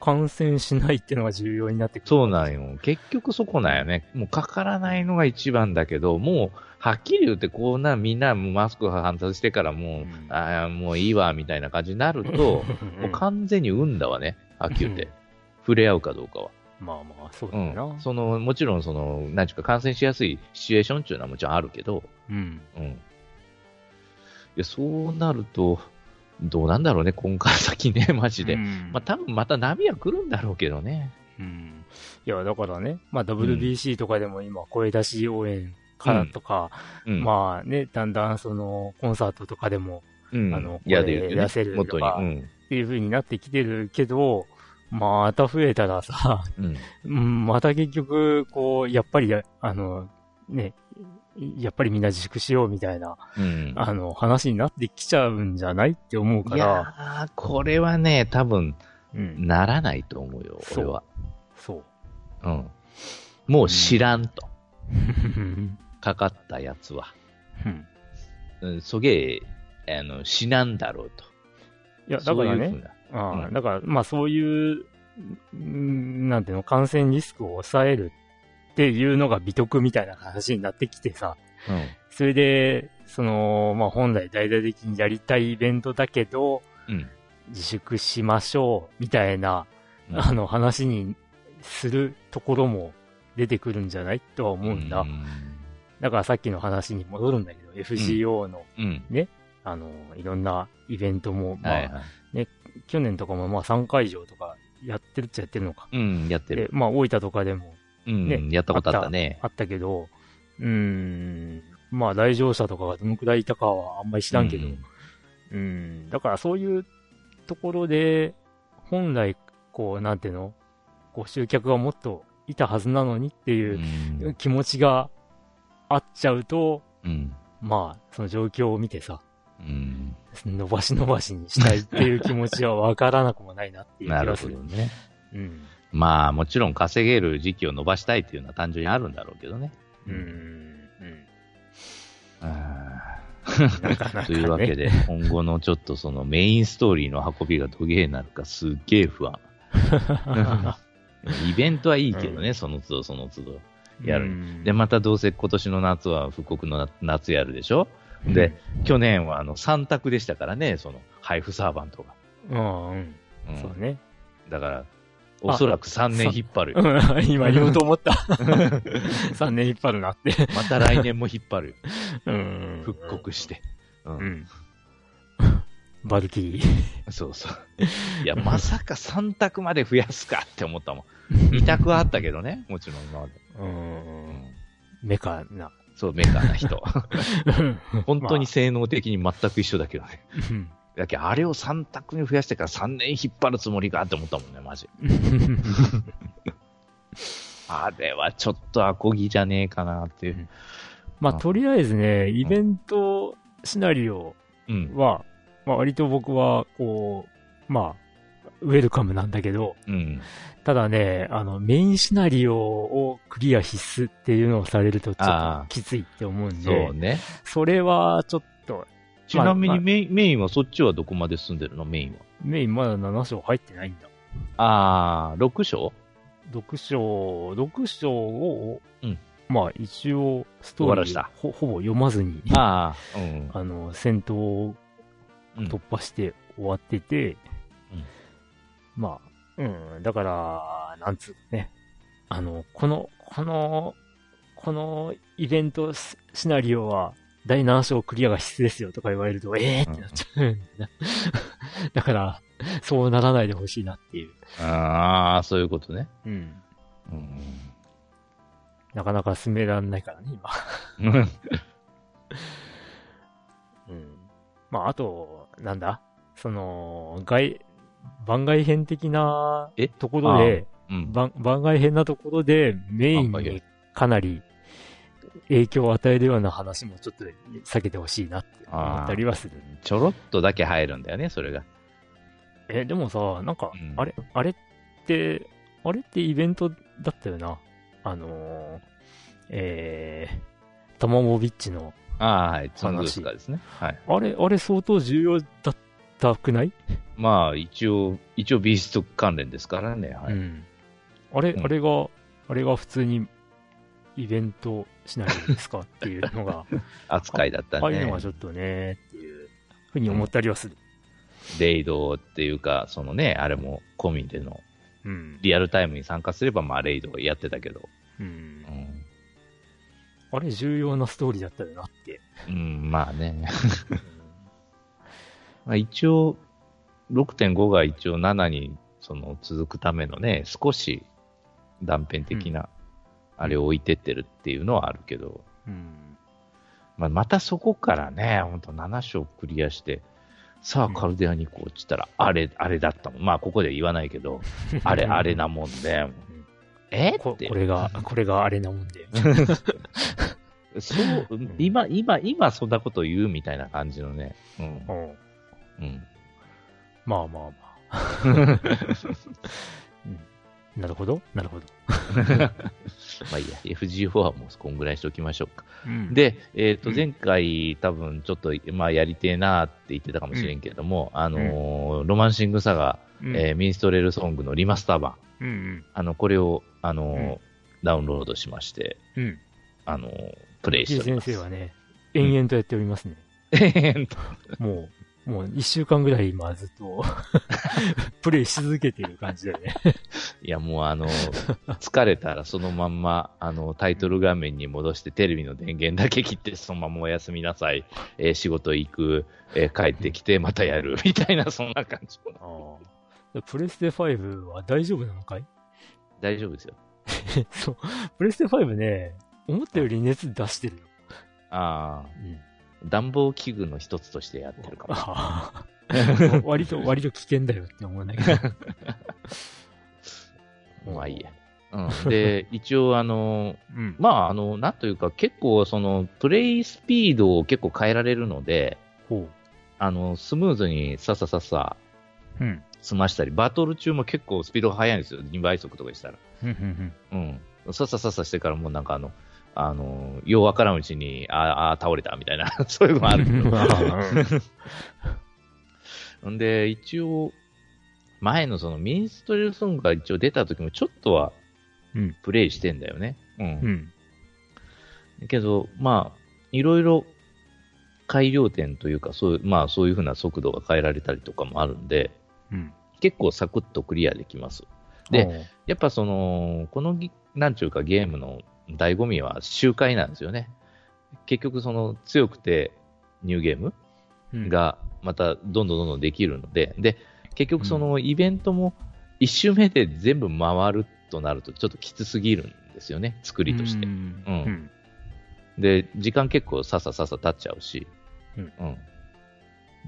感染しないっていうのが重要になってくる。そうなんよ。結局そこなんよね。もうかからないのが一番だけど、もう、はっきり言って、こうな、みんなマスク反対してからもう、うんああ、もういいわ、みたいな感じになると、う んもう完全に運だわね。はっきり言って。触れ合うかどうかは。まあまあ、そうだな。ん。その、もちろん、その、なんちゅうか、感染しやすいシチュエーションっていうのはもちろんあるけど、うん。うん。いや、そうなると、どうなんだろうね、今から先ね、マジで。うんまあ、多分また波は来るんだろうけどね。うん。いや、だからね、まあ WBC とかでも今、声出し応援からとか、うん。まあね、だんだんその、コンサートとかでもうん、あの声出せる。とかうん。っていう風になってきてるけど、また増えたらさ、うん。うんまた結局、こう、やっぱり、あの、ね、やっぱりみんな自粛しようみたいな、うん。あの、話になってきちゃうんじゃないって思うかいら、やー、これはね、多分、うん、ならないと思うよ、俺は。そう。うん。もう知らんと。うんかかったやつは。うんうん、そげえ、あの、死なんだろうと。いや、だからねそういうだから、まあそういう、んなんていうの、感染リスクを抑えるっていうのが美徳みたいな話になってきてさ、うん。それで、その、まあ本来大々的にやりたいイベントだけど、うん。自粛しましょう、みたいな、うんあの話にするところも出てくるんじゃないとは思うんだ。うん。だからさっきの話に戻るんだけど、FGO の、うん。あの、いろんなイベントも、まあ、はいはい。去年とかもまあ3会場とかやってるっちゃやってるのか。うん、やってる。、でまあ大分とかでもうん、ねやったことあったね。あったけど、うーん、まあ来場者とかがどのくらいいたかはあんまり知らんけど、ううんん、だからそういうところで、本来、こう、なんていうの、こう集客がもっといたはずなのにっていうう気持ちがあっちゃうと、ん。まあ、その状況を見てさ、うん。伸ばし伸ばしにしたいっていう気持ちはわからなくもないなっていう気なるがする。ほどね。うん。まあ、もちろん稼げる時期を伸ばしたいっていうのは単純にあるんだろうけどね。うん。というわけで、今後のちょっとそのメインストーリーの運びがどげえなるかすっげえ不安。イベントはいいけどね、その都度その都度。やるうんで、またどうせ今年の夏は復刻の夏やるでしょ？で、去年はあの3択でしたからね、その配布サーバントが。うん、うん。うんそうね。だから、おそらく3年引っ張るよ。うん 今言おうと思った。3年引っ張るなって。また来年も引っ張るよ。うん。復刻して。うんうん。バルキリそうそう。いや、まさか3択まで増やすかって思ったもん。2択はあったけどね、もちろん今まで。う。うんんメカな。そう、メカな人。本当に性能的に全く一緒だけどね。うんだけどあれを3択に増やしてから3年引っ張るつもりかって思ったもんね、マジ。あれはちょっとアコギじゃねえかなっていう。まあ、とりあえずね、イベントシナリオうん。は、まあ、割と僕は、こう、まあ、ウェルカムなんだけど、うん。ただね、あの、メインシナリオをクリア必須っていうのをされるとちょっときついって思うんそで、うね。それはちょっと、ちなみまあにメインメインはそっちはどこまで進んでるの？メインは。メインまだ7章入ってないんだ。あー、6章？読書、読書を、うん。まあ一応ストーリー終わらした。ほほぼ読まずに、ああ、うん。あの、戦闘をうん。突破して終わってて、うん。まあ、うん、だから、なんつうかね、あの、この、この、このイベントシシナリオは、第7章クリアが必須ですよとか言われると、ええー、ってなっちゃうんだよな。だから、そうならないでほしいなっていう。ああ、そういうことね。うん。うん。なかなか進められないからね、今。うんうん。まあ、あと、なんだ？その、外、番外編的なえ？ところで、うん。番番外編なところでメインにかなり影響を与えるような話もちょっと避けてほしいなって思ったりはする。ちょろっとだけ入るんだよね、それが。え、でもさ、なんか、うんあれ、あれって、あれってイベントだったよな。あのー、えー、タマモビッチの、ああ、はい。ツングースカですね。はい。あれ、あれ相当重要だったくない、まあ、一応、一応ビースト関連ですからね。はい。うん。あれ、うんあれが、あれが普通にイベントしないですかっていうのが、扱いだったねああいうのが。ちょっとね、っていうふうに思ったりはする。レイドっていうか、そのね、あれも込みでの、うん。リアルタイムに参加すれば、まあ、レイドをやってたけど。うんう。ん。あれ重要なストーリーだったよなって。うん、まあね。まあ、一応、6.5が一応7にその続くためのね、少し断片的な、あれを置いてってるっていうのはあるけど、うん。まあ、またそこからね、ほんと7章クリアして、さあうんカルデアにこうちったら、あれ、あれだったもん。まあ、ここでは言わないけど、あれ、あれなもんで、え？ってここ。れが、これがあれなもんで。そう、今、今、今そんなこと言うみたいな感じのね。うん。うん。うん。まあまあまあ。うんなるほど、なるほど。まあいいや、FGO はもうこんぐらいにしておきましょうか。うん、で、えっ、と、うん前回多分ちょっと、まあやりてえなーって言ってたかもしれんけれども、あのーロマンシングサガ、うん、えーミンストレールソングのリマスター版、うんうん。あの、これを、あのーうんダウンロードしまして、うん。あのープレイしております。先生はね、延々とやっておりますね。ね、もう、もう一週間ぐらい今ずっと、プレイし続けている感じだよね。いや、もうあのー疲れたらそのまんま、あのタイトル画面に戻してテレビの電源だけ切って、そのままお休みなさい、えー仕事行く、えー帰ってきてまたやる、みたいな、そんな感じ。プレステ5は大丈夫なのかい？大丈夫ですよ。そう。プレステ5ね、思ったより熱出してるよ。ああ、うん。暖房器具の一つとしてやってるかも。ああ 割と、割と危険だよって思うんだけど。まあいいや。うん、で、一応あの、うん。まああの、なんというか結構その、プレイスピードを結構変えられるので、ほあの、スムーズにさっささっさう。うん。済ましたり、バトル中も結構スピードが速いんですよ。2倍速とかにしたら。うん。さっささっさしてからもうなんかあの、あの、ようわからんうちに、ああ、倒れたみたいな、そういうのがあるけど。あんで、一応、前のそのミンストレルソングが一応出た時もちょっとはうん。プレイしてんだよね。うん。うん。けど、まあ、いろいろ改良点というか、そういう、まあそういうふうな速度が変えられたりとかもあるんで、うん。結構サクッとクリアできます。で、やっぱその、このぎ、なんちゅうかゲームの醍醐味は周回なんですよね。結局その強くてニューゲームうん、がまたどんどんどんどんできるので、で、結局そのイベントも一周目で全部回るとなるとちょっときつすぎるんですよね、作りとしてう。ん。ううんん。で、時間結構ささささ経っちゃうし、うん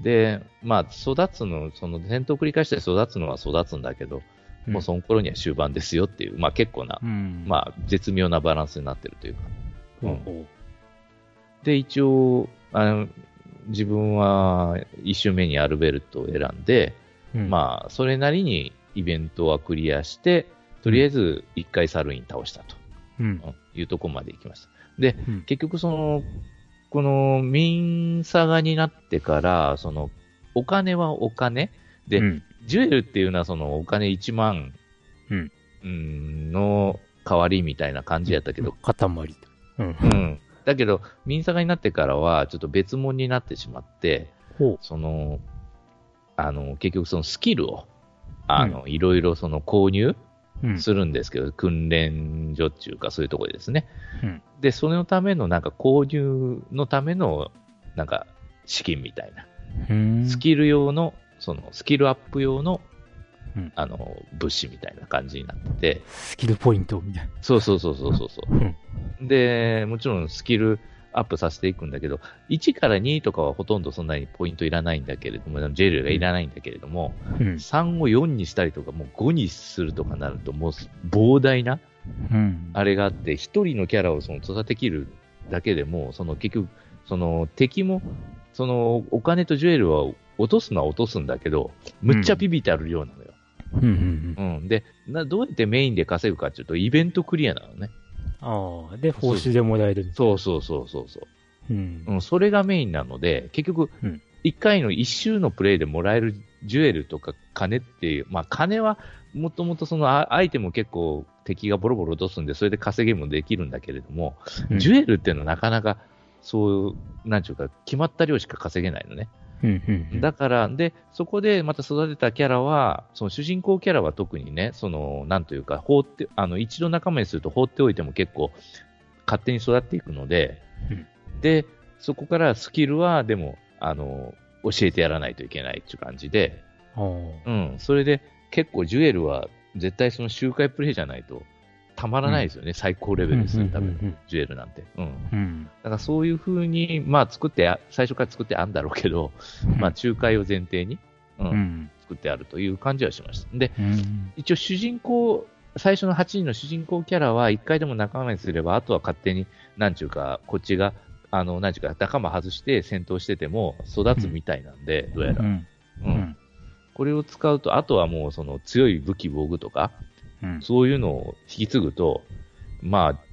で、まあ、育つの、その戦闘を繰り返して育つのは育つんだけど、もうその頃には終盤ですよっていう、まあ結構な、うん。まあ絶妙なバランスになってるというか。ほうほで、一応、あの、自分は一周目にアルベルトを選んで、まあ、それなりにイベントはクリアして、とりあえず一回サルイン倒したというところまで行きました。で、うん結局その、このミンサガになってから、その、お金はお金で、うん。ジュエルっていうのはそのお金1万、うんうんの代わりみたいな感じやったけど、塊と。うん。うん。だけど、ミンサガになってからは、ちょっと別物になってしまって、ほその、あの、結局そのスキルを、あの、いろいろその購入う。うん。するんですけど、訓練所っていうかそういうところでですね。うんで、それのためのなんか購入のための、なんか資金みたいな。うん。スキル用の、そのスキルアップ用の、うんあの、物資みたいな感じになってて、スキルポイントみたいな。そうそうそうそうそうそう。うん。で、もちろんスキルアップさせていくんだけど、1から2とかはほとんどそんなにポイントいらないんだけれども、ジェルがいらないんだけれども、うん。3を4にしたりとか、もう5にするとかなると、もう膨大なうん。あれがあって、1人のキャラをその育てきるだけでも、その結局、その敵も、そのお金とジュエルは落とすのは落とすんだけど、むっちゃビビってある量なのよ。うん。うん。うん。でな、どうやってメインで稼ぐかっていうと、イベントクリアなのね。ああ。で、報酬でもらえる。そうそうそうそうそう。うん。うん、それがメインなので、結局うん、1回の1周のプレイでもらえるジュエルとか金っていう、まあ金はもともとそのあアイテムを結構敵がボロボロ落とすんで、それで稼ぎもできるんだけれども、うんジュエルっていうのはなかなか、そう、なんちゅうか、決まった量しか稼げないのね。うん。うん。だから、で、そこでまた育てたキャラは、その主人公キャラは特にね、その、なんというか、放って、あの、一度仲間にすると放っておいても結構、勝手に育っていくので、うんで、そこからスキルは、でも、あの、教えてやらないといけないっていう感じで。うん、それで、結構ジュエルは、絶対その周回プレイじゃないと、たまらないですよね、最高レベルでするためのうんうんうんうんジュエルなんて。うん。うん。だからそういう風に、まあ作ってあ、最初から作ってあるんだろうけど、まあ仲介を前提に、うんうん。作ってあるという感じはしました。で、うん。一応主人公、最初の8人の主人公キャラは1回でも仲間にすれば、あとは勝手に、なんちゅうか、こっちが、あの、なんちゅうか、仲間外して戦闘してても育つみたいなんで、どうやら。うん。うんうん。これを使うと、あとはもうその強い武器、防具とか、うん。そういうのを引き継ぐと、まあ、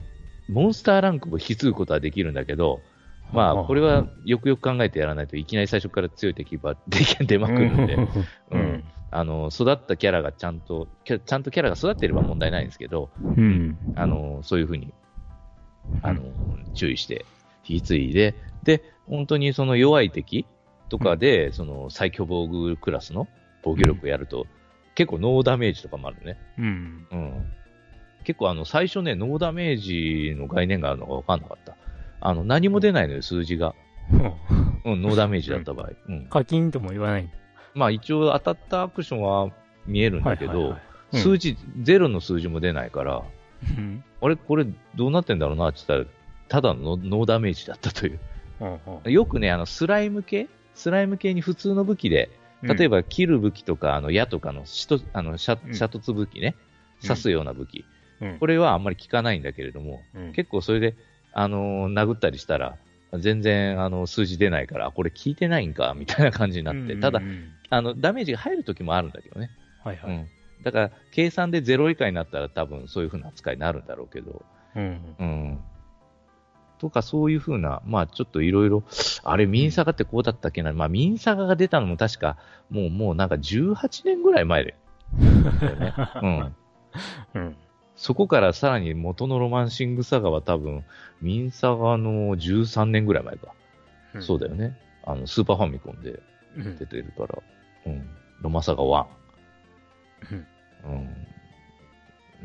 モンスターランクも引き継ぐことはできるんだけど、まあ、これはよくよく考えてやらないといきなり最初から強い敵ば出まくるんで、ううんん。あの、育ったキャラがちゃんと、キャちゃんとキャラが育っていれば問題ないんですけど、うん。あの、そういうふうに、あの、注意して引き継いで、で、本当にその弱い敵とかで、その最強防具クラスの防御力をやると、結構ノーダメージとかもあるね。うん。うん。結構あの、最初ね、ノーダメージの概念があるのが分かんなかった。あの、何も出ないのよ、数字が。うん、ノーダメージだった場合。うん。課金とも言わない。まあ一応当たったアクションは見えるんだけどはいはいはい、うん数字、ゼロの数字も出ないから、うん。あれ、これどうなってんだろうなって言ったら、ただのノーダメージだったという。うんよくね、あの、スライム系？スライム系に普通の武器で、例えば、切る武器とか、あの、矢とかの、しとあの、シャうんシャトツ武器ね、うん刺すような武器。うんこれはあんまり効かないんだけれども、うん結構それで、あのー殴ったりしたら、全然、あの、数字出ないから、これ効いてないんか、みたいな感じになって、ただう、んあの、ダメージが入る時もあるんだけどね。はいはい。うん。だから、計算で0以下になったら多分そういう風な扱いになるんだろうけど、うん。うん。とか、そういう風な、まあちょっといろいろ、あれ、ミンサガってこうだったっけな、まあミンサガが出たのも確か、もう、もうなんか18年ぐらい前だよね。うん。うん。そこからさらに元のロマンシングサガは多分、ミンサガの13年ぐらい前か。そうだよね。あの、スーパーファミコンでうん。出てるから。うん。ロマサガ1。うんうん。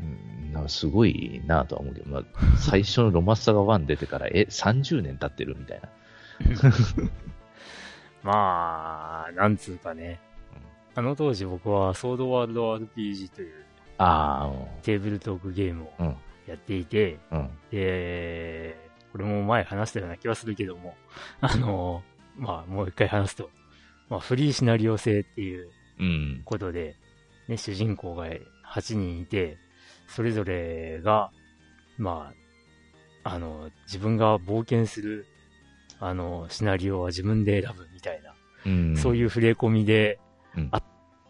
うん、なんかすごいなとは思うけど、まあ、最初のロマサガ1出てから、え、30年経ってるみたいな。まあ、なんつうかね。あの当時僕はソードワールド RPG というあテーブルトークゲームをうんやっていて、あ、うん。で、これも前話したような気はするけども、あの、まあもう一回話すと、まあフリーシナリオ性っていううん。ことで、ね、主人公が8人いて、それぞれが、まあ、あの、自分が冒険する、あの、シナリオは自分で選ぶみたいな、うん。そういう触れ込みで、うんあ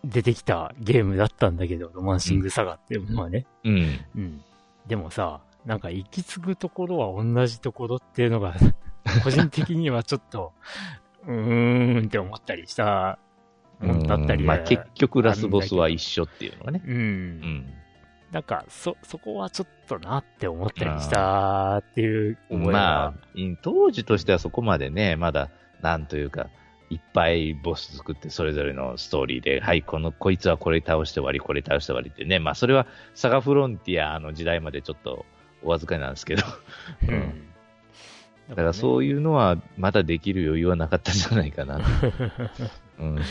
出てきたゲームだったんだけど、ロマンシングサガっていうのはね。うん。うん。でもさ、なんか行き着くところは同じところっていうのが、個人的にはちょっと、うーんって思ったりしたもんだったりうんまあ結局ラスボスは一緒っていうのがね。うん。うん。なんか、そ、そこはちょっとなって思ったりしたっていう覚えが。まあ、い当時としてはそこまでね、まだ、なんというか、いっぱいボス作って、それぞれのストーリーで、はい、この、こいつはこれ倒して終わり、これ倒して終わりってね、まあ、それは、サガフロンティアの時代までちょっと、お預かりなんですけど、ううんん。だからそういうのは、まだできる余裕はなかったんじゃないかな。うん。うん。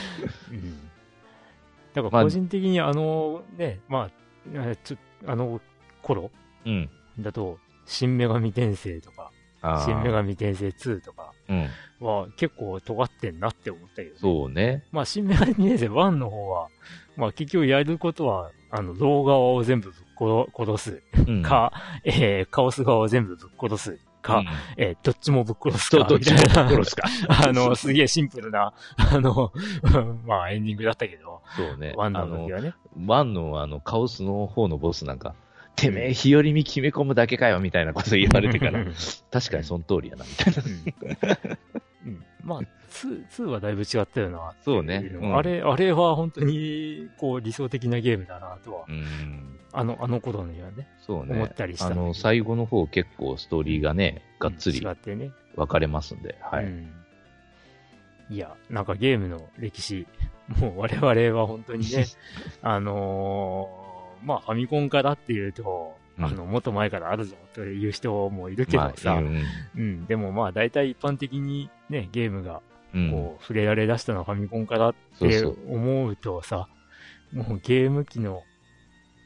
だかまあら個人的にあの、ね、まあ、えちょあの頃うん。だと、新女神転生とか、あ新女あ。神転生2とかうん。は結構尖ってんなって思ったけど、ね、そうね。まあ、新女神転生1の方は、まあ結局やることは、あの、ロー側を全部ぶっ殺すうん。か、えー、カオス側を全部ぶっ殺すか、うんえー、どっちもぶっ殺すか、どっちもみたいな殺すか。あの、すげえシンプルな、あの、まあエンディングだったけど、そうね。ワンの時、はね。ワンのあの、カオスの方のボスなんか、てめえ、日和見決め込むだけかよ、みたいなこと言われてから、確かにその通りやな、みたいな。うんうんまあ、2、2はだいぶ違ったよな。そうね。うんあれ、あれは本当に、こう、理想的なゲームだなとは、うん。あの、あの頃にはね、そうね。思ったりしたあの、最後の方結構ストーリーがね、がっつり違ってね。分かれますんで、はい。うんいや、なんかゲームの歴史、もう我々は本当にね、あのーまあファミコンからっていうと、うんあの、もっと前からあるぞという人もいるけどさ、まあ、うん。うん、でもまあ大体一般的にね、ゲームがうん。こう、触れられ出したのはファミコンからって思うとさ、もうゲーム機の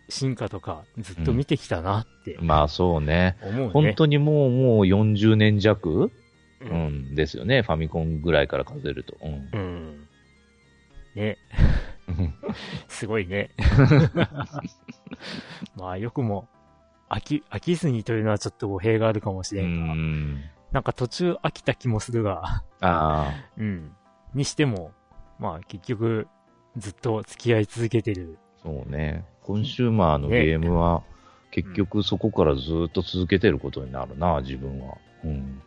進化とかずっと見てきたなってまあ、そうね。ね。本当にもう、もう40年弱、ううんん、ですよね。ファミコンぐらいから数えると。うん。うん。ね。すごいね。まあ、よくも、飽き、飽きずにというのはちょっと語弊があるかもしうれんが、ん。なんか途中飽きた気もするが、あうん。にしても、まあ結局、ずっと付き合い続けてる。あ、そうね。コンシューマーのねゲームは、結局そこからずっと続けてることになるな、自分は。うん。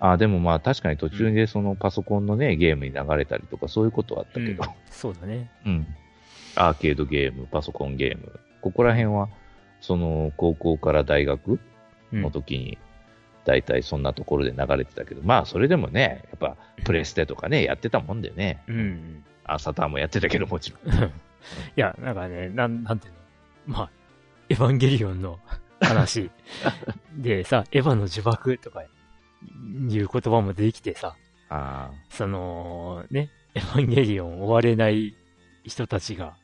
あ、でもまあ確かに途中でそのパソコンのね、ゲームに流れたりとかそういうことはあったけど、そうだね。うん。アーケードゲーム、パソコンゲーム。ここら辺は、その高校から大学うんの時に、大体そんなところで流れてたけど、まあそれでもね、やっぱプレステとかね、やってたもんでね。うん。あ、サターンもやってたけどもちろん。いや、なんかね、なん、なんていうの？まあ、エヴァンゲリオンの話 でさ、エヴァの呪縛とかいう言葉も出てきてさ、あその、ね、エヴァンゲリオン追われない人たちが、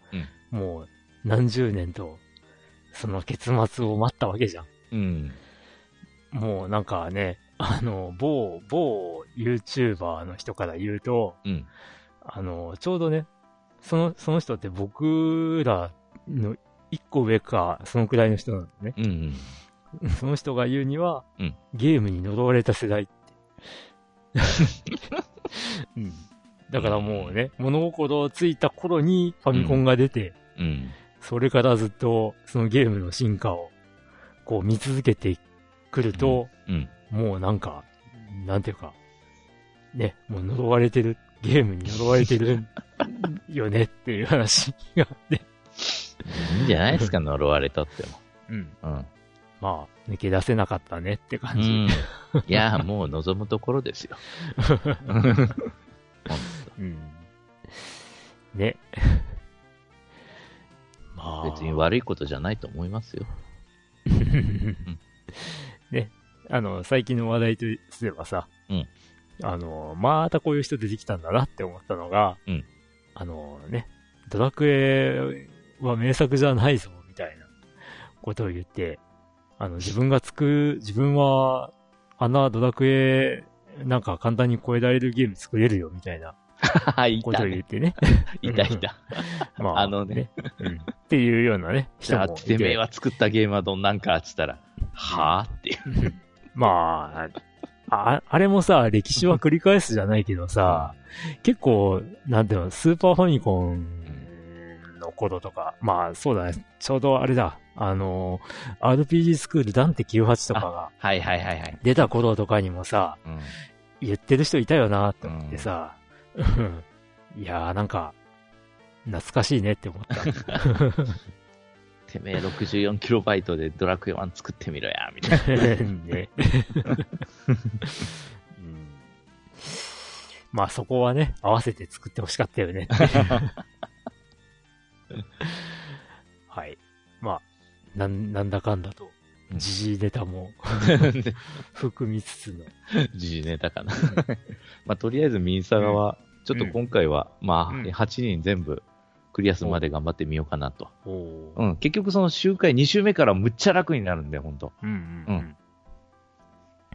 もう何十年と、その結末を待ったわけじゃん。あ。うん。もうなんかね、あの、某、某 YouTuber の人から言うと、うん。あの、ちょうどね、その、その人って僕らの一個上か、そのくらいの人なのね。うんうん。その人が言うには、うんゲームに呪われた世代って。うん、だからもうね、物心ついた頃にファミコンが出て、うん。それからずっとそのゲームの進化をこう見続けてくると、うん。もうなんか、なんていうか、ね、もう呪われてる、ゲームに呪われてる よねっていう話があって、いいんじゃないですか、呪われとっても。うん。うん。まあ、抜け出せなかったねってう感じ。ん。いや、もう望むところですよ。うん。ね。まあ。別に悪いことじゃないと思いますよ。ね。あの、最近の話題とすればさ、うんあの、またこういう人出てきたんだなって思ったのが、うんあのね、ドラクエは名作じゃないぞ、みたいなことを言って、あの、自分がつく、自分は、あんなドラクエ、なんか簡単に超えられるゲーム作れるよ、みたいなはい、いたね。を言ってね。いたいた。まあのね。うん。っていうようなね、じゃて。てめえは作ったゲームはどんなんかっつったら、はぁっていう。まあ、あ、あれもさ、歴史は繰り返すじゃないけどさ、結構、なんていうの、スーパーファミコンの頃とか、まあそうだね、ちょうどあれだ、あの、RPG スクールダンテ98とかがはいはいはいはい。出た頃とかにもさ、うん言ってる人いたよなって思ってさ、うんいやーなんか、懐かしいねって思った。てめえ 64KB でドラクエ1作ってみろや、みたいな。ね。うんまあそこはね、合わせて作ってほしかったよね はい。まあ、なん、なんだかんだと、時事ネタも。含みつつの。時事ネタかな。まあ、とりあえずミンサガは、ちょっと今回は、まあ、うん。8人全部クリアするまで頑張ってみようかなと。う。ん、結局その周回2周目からむっちゃ楽になるんで、ほんと。うんうんううん。ん。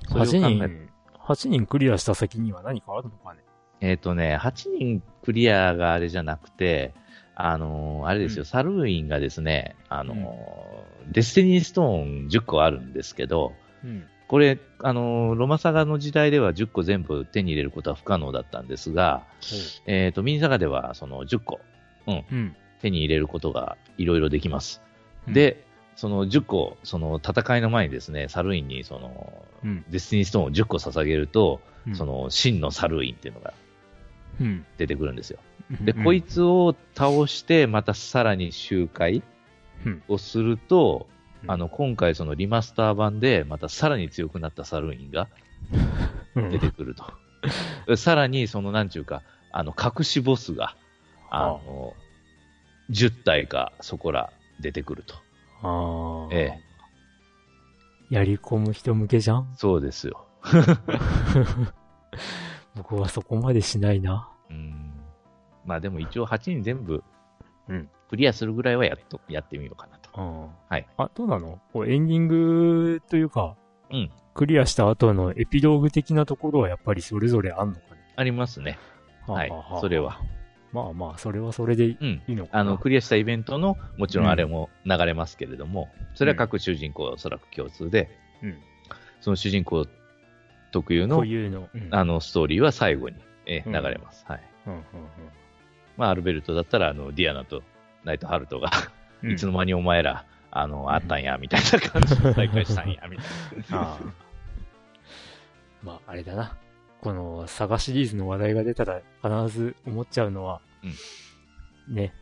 それを考8え人、8人クリアした先には何かあるのかね。えっ、とね、8人クリアがあれじゃなくて、あのーあれですよ、うんサルーインがですね、あのーデスティニーストーン10個あるんですけど、うん。これ、あのーロマサガの時代では10個全部手に入れることは不可能だったんですが、えっ、と、ミンサガではその10個うん。手に入れることがいろいろできます。で、その10個、その戦いの前にですね、サルーインにその、うん、デスティニーストーンを10個捧げると、うんそ、の真のサルーインっていうのがうん。出てくるんですよ。で、うんこいつを倒して、またさらに周回うんをすると、うんあの、今回そのリマスター版で、またさらに強くなったサルーインがうん出てくると。さらに、その、なんちゅうか、あの、隠しボスが、あの、10体か、そこら出てくると。ああ。ええ。やり込む人向けじゃん？そうですよ。僕はそこまでしないな。うん。まあでも一応8人全部うん、クリアするぐらいはやっと、やってみようかなと。うん。はい。あ、どうなの？こうエンディングというか、うん。クリアした後のエピローグ的なところはやっぱりそれぞれあんのかね？ありますね。はいはあはあそれは。まあまあ、それはそれでいうん。いのかな。あの、クリアしたイベントの、もちろんあれも流れますけれども、それは各主人公おそらく共通で、うん。その主人公特有のの。うんあの、ストーリーは最後に、えうん流れます。はい。うんうんまあ、アルベルトだったら、あの、ディアナとナイト・ハルトが、うんいつの間にお前ら、あの、あったんや、みたいな感じで再会したんや、みたいな。ああ まあ、あれだな。この、サガシリーズの話題が出たら必ず思っちゃうのは、ね。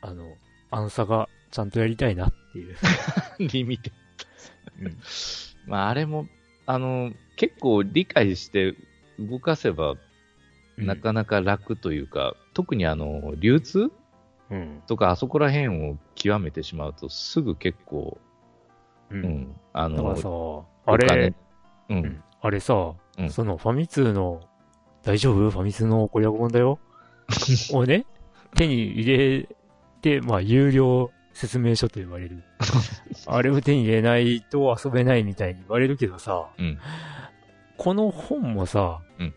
あの、アンサがちゃんとやりたいなっていう。リミテうんッド。まあ、あれも、あの、結構理解して動かせば、なかなか楽というか、特にあの、流通うん。とか、あそこら辺を極めてしまうと、すぐ結構、う。うんん、あの、さ、あれ、ううん。ん、あれさ、うん。そのファミ通の、大丈夫？ファミ通の攻略本だよをね、手に入れて、まあ、有料説明書と言われる。あれを手に入れないと遊べないみたいに言われるけどさ、うん、この本もさ、うん。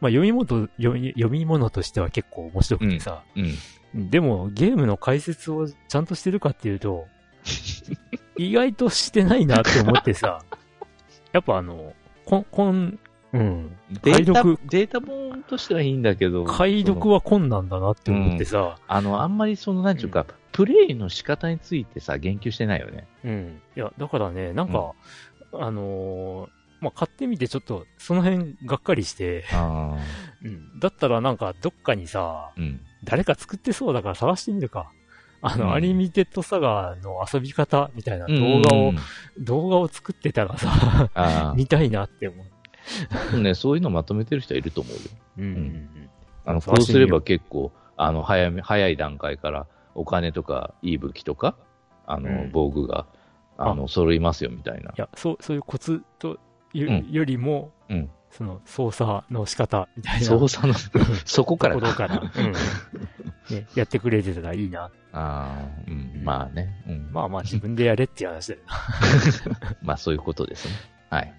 まあ読み物と読み、読み物としては結構面白くてさ、うん。でもゲームの解説をちゃんとしてるかっていうと、意外としてないなって思ってさ、やっぱあの、こん、こん、うん、データ、解読データ本としてはいいんだけど、解読は困難だなって思ってさ、あの、あんまりその、なんちゅうか、プレイの仕方についてさ、言及してないよね。うん。いや、だからね、なんか、あのーまあ、買ってみてちょっと、その辺がっかりして、あ うん。だったらなんか、どっかにさ、うん。誰か作ってそうだから探してみるか。あの、うんアニミテッドサガの遊び方みたいな動画を、うん動画を作ってたらさ、あ 見たいなって思う。あ、ね、そういうのまとめてる人はいると思うよ。うんうんうん。あの、そうこうすれば結構、あの、早め、早い段階から、お金とか、いい武器とか、あの、うん防具が、あの、揃いますよ、みたいな。いや、そう、そういうコツといううんよりも、うん。その操作の仕方みたいな操作の、そこからところから、うん ね、やってくれてたらいいな。ああ、うん、まあね。うん。ままあまあ自分でやれっていう話だよな。あ、そういうことですね。はい。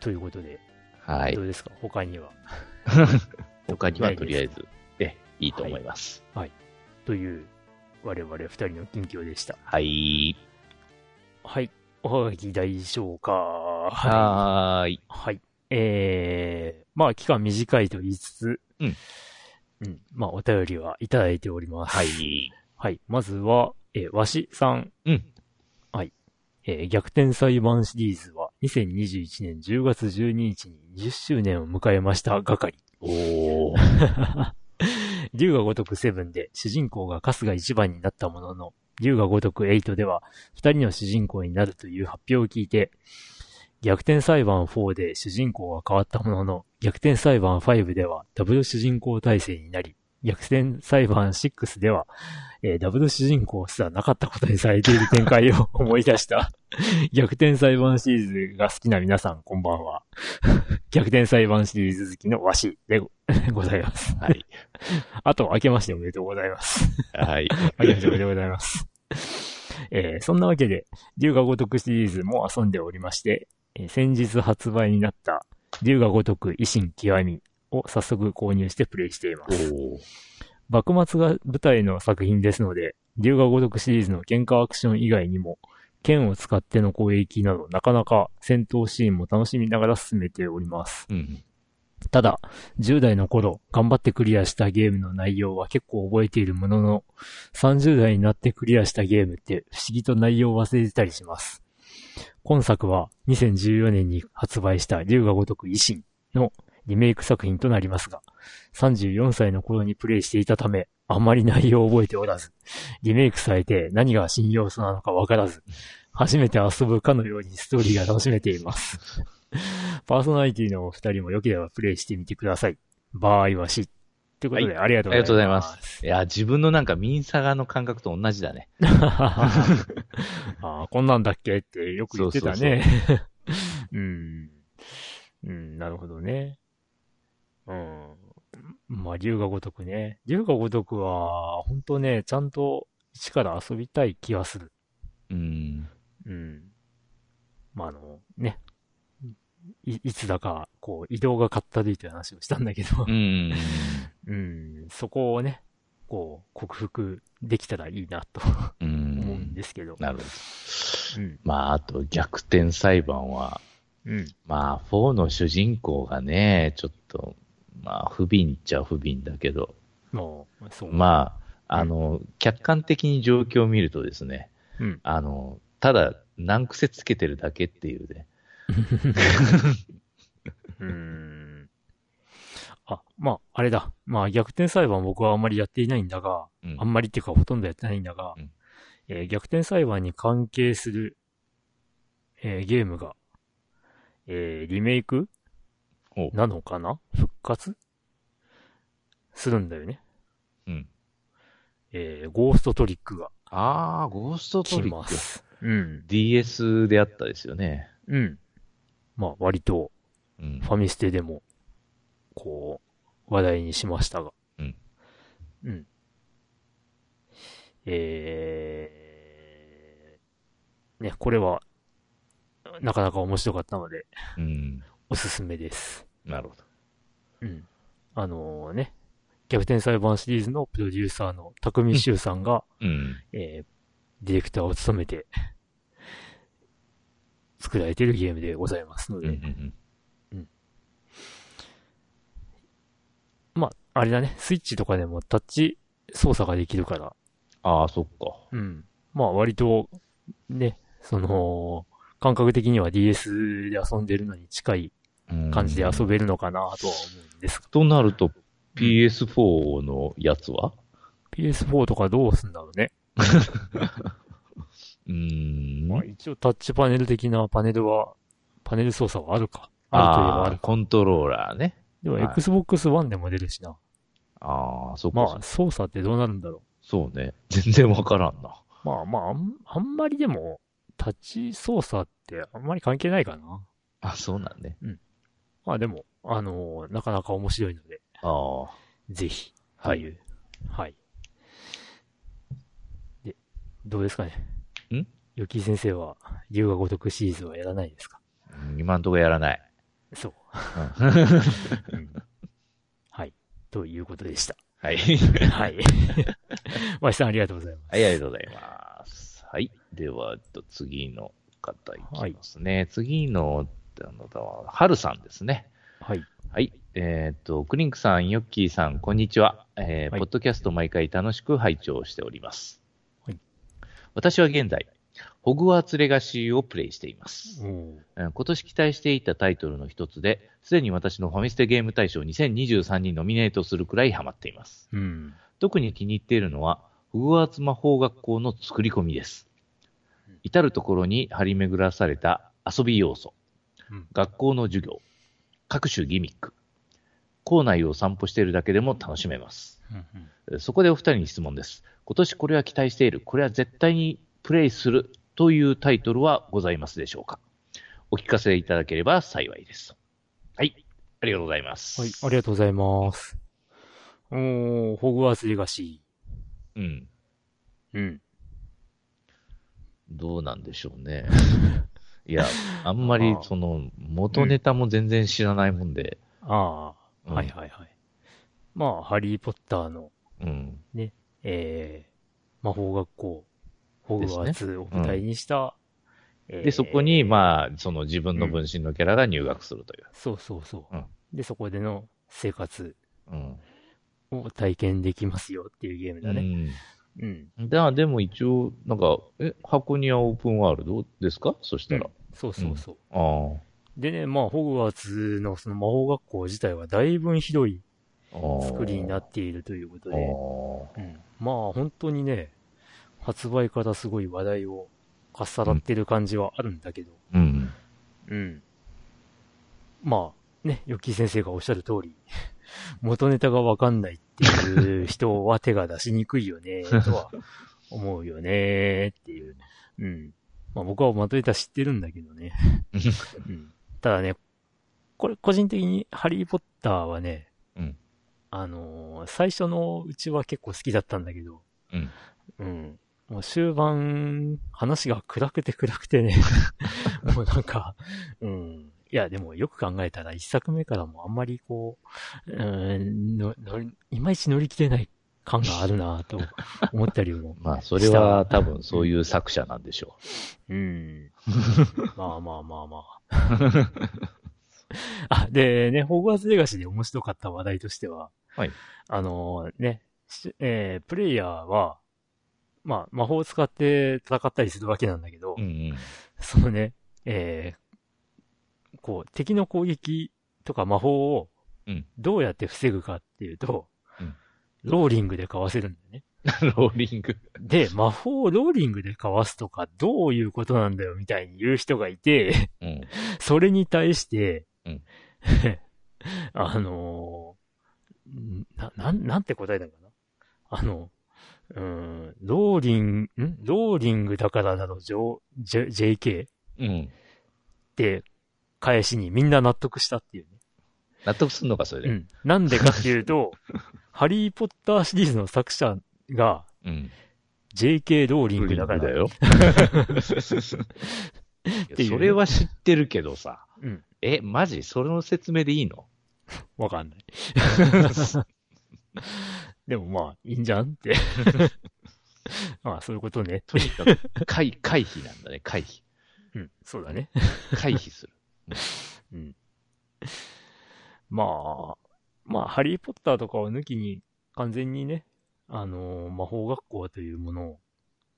ということで、はいど。うですか？他には。他にはとりあえず、え、いいと思います。という、我々二人の近況でした。はい。はい。おはがき大丈夫か。ははーい。い。はい。えー、まあ期間短いと言いつつ、うん。うん。まあお便りはいただいております。はい。はい。まずは、えーわしさん。うん。はい。えー逆転裁判シリーズは2021年10月12日に20周年を迎えました係。おー。竜が如く7で主人公が春日一番になったものの、竜が如く8では二人の主人公になるという発表を聞いて、逆転裁判4で主人公が変わったものの、逆転裁判5ではダブル主人公体制になり、逆転裁判6では、えーダブル主人公すらなかったことにされている展開を 思い出した。逆転裁判シリーズが好きな皆さん、こんばんは。逆転裁判シリーズ好きのわしでご ございます。はい。あと、明けましておめでとうございます。はい。明けましておめでとうございます。えーそんなわけで、竜が如くシリーズも遊んでおりまして、えー先日発売になった、竜が如く維新極みを早速購入してプレイしています。幕末が舞台の作品ですので、竜が如くシリーズの喧嘩アクション以外にも、剣を使っての攻撃など、なかなか戦闘シーンも楽しみながら進めております。うん。ただ、10代の頃、頑張ってクリアしたゲームの内容は結構覚えているものの、30代になってクリアしたゲームって不思議と内容を忘れてたりします。今作は2014年に発売した竜が如く維新のリメイク作品となりますが、34歳の頃にプレイしていたため、あんまり内容を覚えておらず、リメイクされて何が新要素なのかわからず、初めて遊ぶかのようにストーリーが楽しめています。パーソナリティのお二人も良ければプレイしてみてください。場合はし。ということで、はありがとうありがとうございま。ますいや、自分のなんかミンサガの感覚と同じだね。ああ、こんなんだっけ？ってよく言ってたね。うん。うん、なるほどね。うん。まあ、竜が如くね。竜が如くは、本当ね、ちゃんと一から遊びたい気がする。うん。うん。まあ、あの、ね。い、いつだか、こう、移動がかったるいという話をしたんだけどう、ん。うん、そこをね、こう、克服できたらいいなとう思うんん。ですけど。なるほど。うん。まあ、あと逆転裁判は、うん。まあ、4の主人公がね、ちょっと、まあ、不憫っちゃ不憫だけど、もう、そう。まあ、あの、客観的に状況を見るとですね、うん。あの、ただ、難癖つけてるだけっていうね。うーん。あ、まあ、あれだ。まあ、逆転裁判僕はあんまりやっていないんだが、うんあんまりっていうかほとんどやってないんだが、うんえー逆転裁判に関係する、えーゲームが、えーリメイクおなのかな？復活？するんだよね。うん。えーゴーストトリックがああ、ゴーストト来リック。ます。うん。DS であったですよね。うん。まあ、割と、うんフ。ァミステでも、こう、話題にしましたが。うん。うん。えー、ね、これは、なかなか面白かったので、うん。おすすめです。なるほど。うん。あのね、逆転裁判シリーズのプロデューサーの匠修さんが、うん。えー、ディレクターを務めて、作られているゲームでございますのうん。うで、ん。まあ、あれだね、スイッチとかでもタッチ操作ができるから、ああ、そっか。うん。まあ割と、ね、その、感覚的には DS で遊んでるのに近いうん感じで遊べるのかなとは思うんですが。となると、PS4 のやつは？PS4 とかどうすんだろうね。うーん。まあ一応タッチパネル的なパネルは、パネル操作はあるか。あるといえばあるか。コントローラーね。でもはい Xbox One でも出るしな。ああ、そっか。まあ操作ってどうなるんだろそうね。全然わからんな。う。まあまあ、あんあんまりでも、タッチ操作ってあんまり関係ないかな。あ、そうなんね。まあでも、あのーなかなか面白いので、ああ。ぜひ、はい。はい。で、どうですかね？ん？よき先生は、龍が如くシリーズはやらないですか？うん今んとこやらない。そう。はい。ということでした。はい。はい。わしさんありがとうございます。はい、ありがとうございます。はい。では、えっと次の方いきますね。次の、あの方は、はるさんですね。はい。はい。えーっと、クリンクさん、ヨッキーさん、こんにちは。えーはいポッドキャスト毎回楽しく拝聴しております。はい。私は現在、ホグワーツレガシーをプレイしています。今年期待していたタイトルの一つで、すでに私のファミステゲーム大賞2023にノミネートするくらいハマっています。うん。特に気に入っているのは、ホグワーツ魔法学校の作り込みです。至るところに張り巡らされた遊び要素、うん学校の授業、各種ギミック、校内を散歩しているだけでも楽しめます。うんうんえーそこでお二人に質問です。今年これは期待している、これは絶対にプレイするというタイトルはございますでしょうかお聞かせいただければ幸いです。はい。ありがとうございます。はい、ありがとうございます。おー、ホグワーツレガシうん。ー。うん。どうなんでしょうね。いや、あんまりその、元ネタも全然知らないもんで。ああ、うんはいはいはい。まあ、ハリー・ポッターの、うん。えー、魔法学校、ホグワーツを舞台にした、えーで、そこに、まあ、その自分の分身のキャラが入学するという。そうそうそう。うんで、そこでの生活うん。を体験できますよっていうゲームだね。うん。うん。だでも一応、なんか、え、箱庭オープンワールドですか？そしたら。そうそうそう。あでね、まあ、ホグワーツのその魔法学校自体はだいぶ広いあ。ああ。作りになっているということあで、あ。うん、まあ、本当にね、発売からすごい話題をかっさらってる感じはあるんだけど、うん。うん。まあ、ね、ヨッキー先生がおっしゃる通り、元ネタがわかんないっていう人は手が出しにくいよね、とは思うよね、っていう。うん。まあ僕は元ネタ知ってるんだけどね。うん。ただね、これ個人的にハリーポッターはね、うんあのー最初のうちは結構好きだったんだけど、うん。うん。もう終盤、話が暗くて暗くてね。もうなんか、うん。いや、でもよく考えたら一作目からもあんまりこう、うん、ののりいまいち乗り切れない感があるなと 思ったりも。まあ、それは多分そういう作者なんでしょうん。まあまあまあまあ。あ、でね、ホーグワーツレガシーで面白かった話題としては、はい。あのね、しえープレイヤーは、まあ、魔法を使って戦ったりするわけなんだけど、う。うんうん。そのね、えーこう、敵の攻撃とか魔法をうん、どうやって防ぐかっていうと、うんローリングでかわせるんだよね。ローリング。で、魔法をローリングでかわすとか、どういうことなんだよ、みたいに言う人がいて、うん。それに対して、うん あのーんな、なん、なんて答えたのかな？あの、うん、ローリング、ん？ローリングだからだろ、J、JK っうん。て返しにみんな納得したっていうね。納得すんのか、それで。うん。なんでかっていうと、ハリーポッターシリーズの作者がうん。JK ローリングだから。だよ。それは知ってるけどさ。うん。え、マジ？それの説明でいいの？わかんない。でもまあ、いいんじゃんって。まあ、そういうことね。とにかく、回、回避なんだね、回避。うん、そうだね。回避する。うん。まあ、まあ、ハリーポッターとかを抜きに、完全にね、あのー魔法学校というものを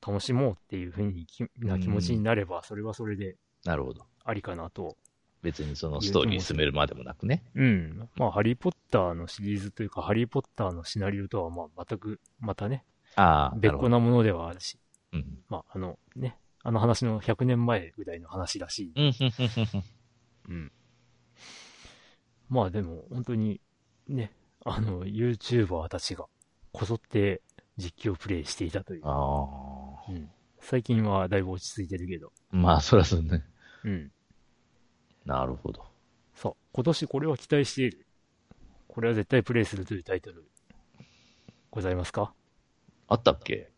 楽しもうっていうふうにきな気持ちになれば、それはそれでなるほど。ありかなと別にそのストーリー進めるまでもなくね。うん。まあ、ハリーポッターのシリーズというか、ハリーポッターのシナリオとは、まあ、全く、またね、ああ、別個なものではあるし、うん。まあ、あの、ね、あの話の100年前ぐらいの話らしい。うん。まあ、でも、本当に、ね、あの、YouTuber たちが、こぞって実況プレイしていたという。ああ。うん。最近はだいぶ落ち着いてるけど。まあ、そらそうね。うん。なるほど。さあ、今年これは期待している。これは絶対プレイするというタイトル、ございますか？あったっけ？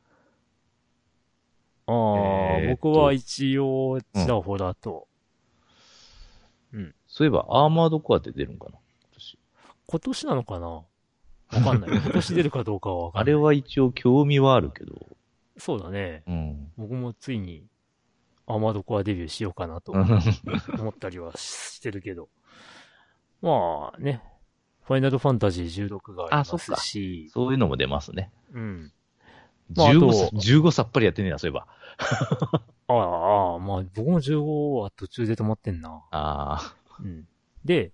ああ、えー僕は一応、ちらほらと、そういえば、アーマードコアって出るんかな？今年今年なのかな？わかんない。今年出るかどうかはわかんない。あれは一応興味はあるけど。そうだね。うん。僕もついに、アーマードコアデビューしようかなと思ったりはしてるけど。まあね、ファイナルファンタジー16がありますし、そういうのも出ますね。うん。まああと15さ、15さっぱりやってねえな、そういえば。ああ、ああ、まあ僕も15は途中で止まってんな。あうん。で、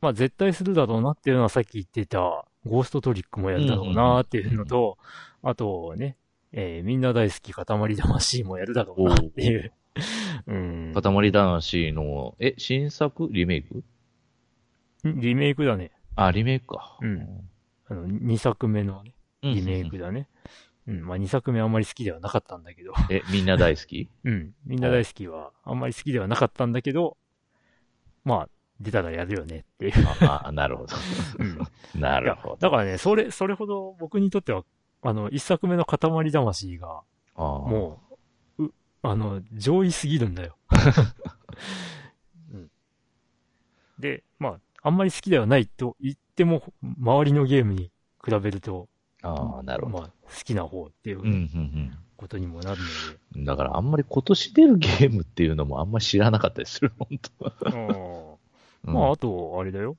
まあ絶対するだろうなっていうのはさっき言ってた、ゴーストトリックもやるだろうなっていうのと、あとね、えーみんな大好き塊魂もやるだろうなっていう。うんあ。。塊魂の、え、新作リメイク？リメイクだね。あ、リメイクか。うんあの、2作目のね、うん。リメイクだね。うん、まあ2作目あんまり好きではなかったんだけど。え、みんな大好き？うん。みんな大好きはあんまり好きではなかったんだけど、まあ、出たらやるよねっていう。ああ、なるほど。うん。ないるほど。やだからね、それ、それほど僕にとっては、あの、一作目の塊魂が、もう、う、あの、上位すぎるんだよ。うん、で、まあ、あんまり好きではないと言っても、周りのゲームに比べると、ああ、なるほど。まあ、好きな方っていううん、うん、ことにもなるうん。だからあんまり今年出るゲームっていうのもあんまり知らなかったりする、本当ので、うんまあ、あと、あれだよ。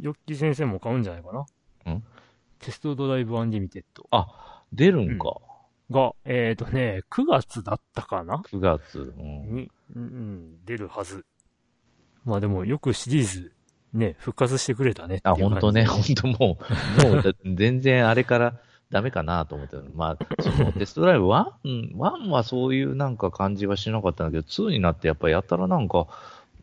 ヨッキー先生も買うんじゃないかな。ん？テストドライブアンリミテッドあ、出るんか。が、えっ、とね、9月だったかな9月。うん。に、うんうん、出るはず。まあでも、よくシリーズ、ね、復活してくれたねあ、本当ね、本当もう、もうだ全然あれからダメかなと思ってまあ、その テストドライブ 1? うん、1はそういうなんか感じはしなかったんだけど、2になってやっぱりやたらなんか、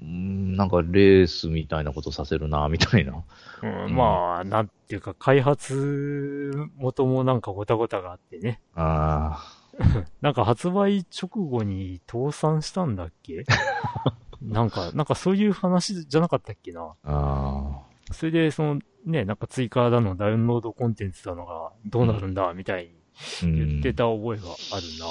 うんなんかレースみたいなことさせるな、みたいな。うん、まあ、なんていうか、開発元もなんかごたごたがあってね。あ なんか発売直後に倒産したんだっけ？なんか、なんかそういう話じゃなかったっけな。あ、あそれで、そのね、なんか追加だの、ダウンロードコンテンツだのがどうなるんだ、みたいに言ってた覚えがあるな。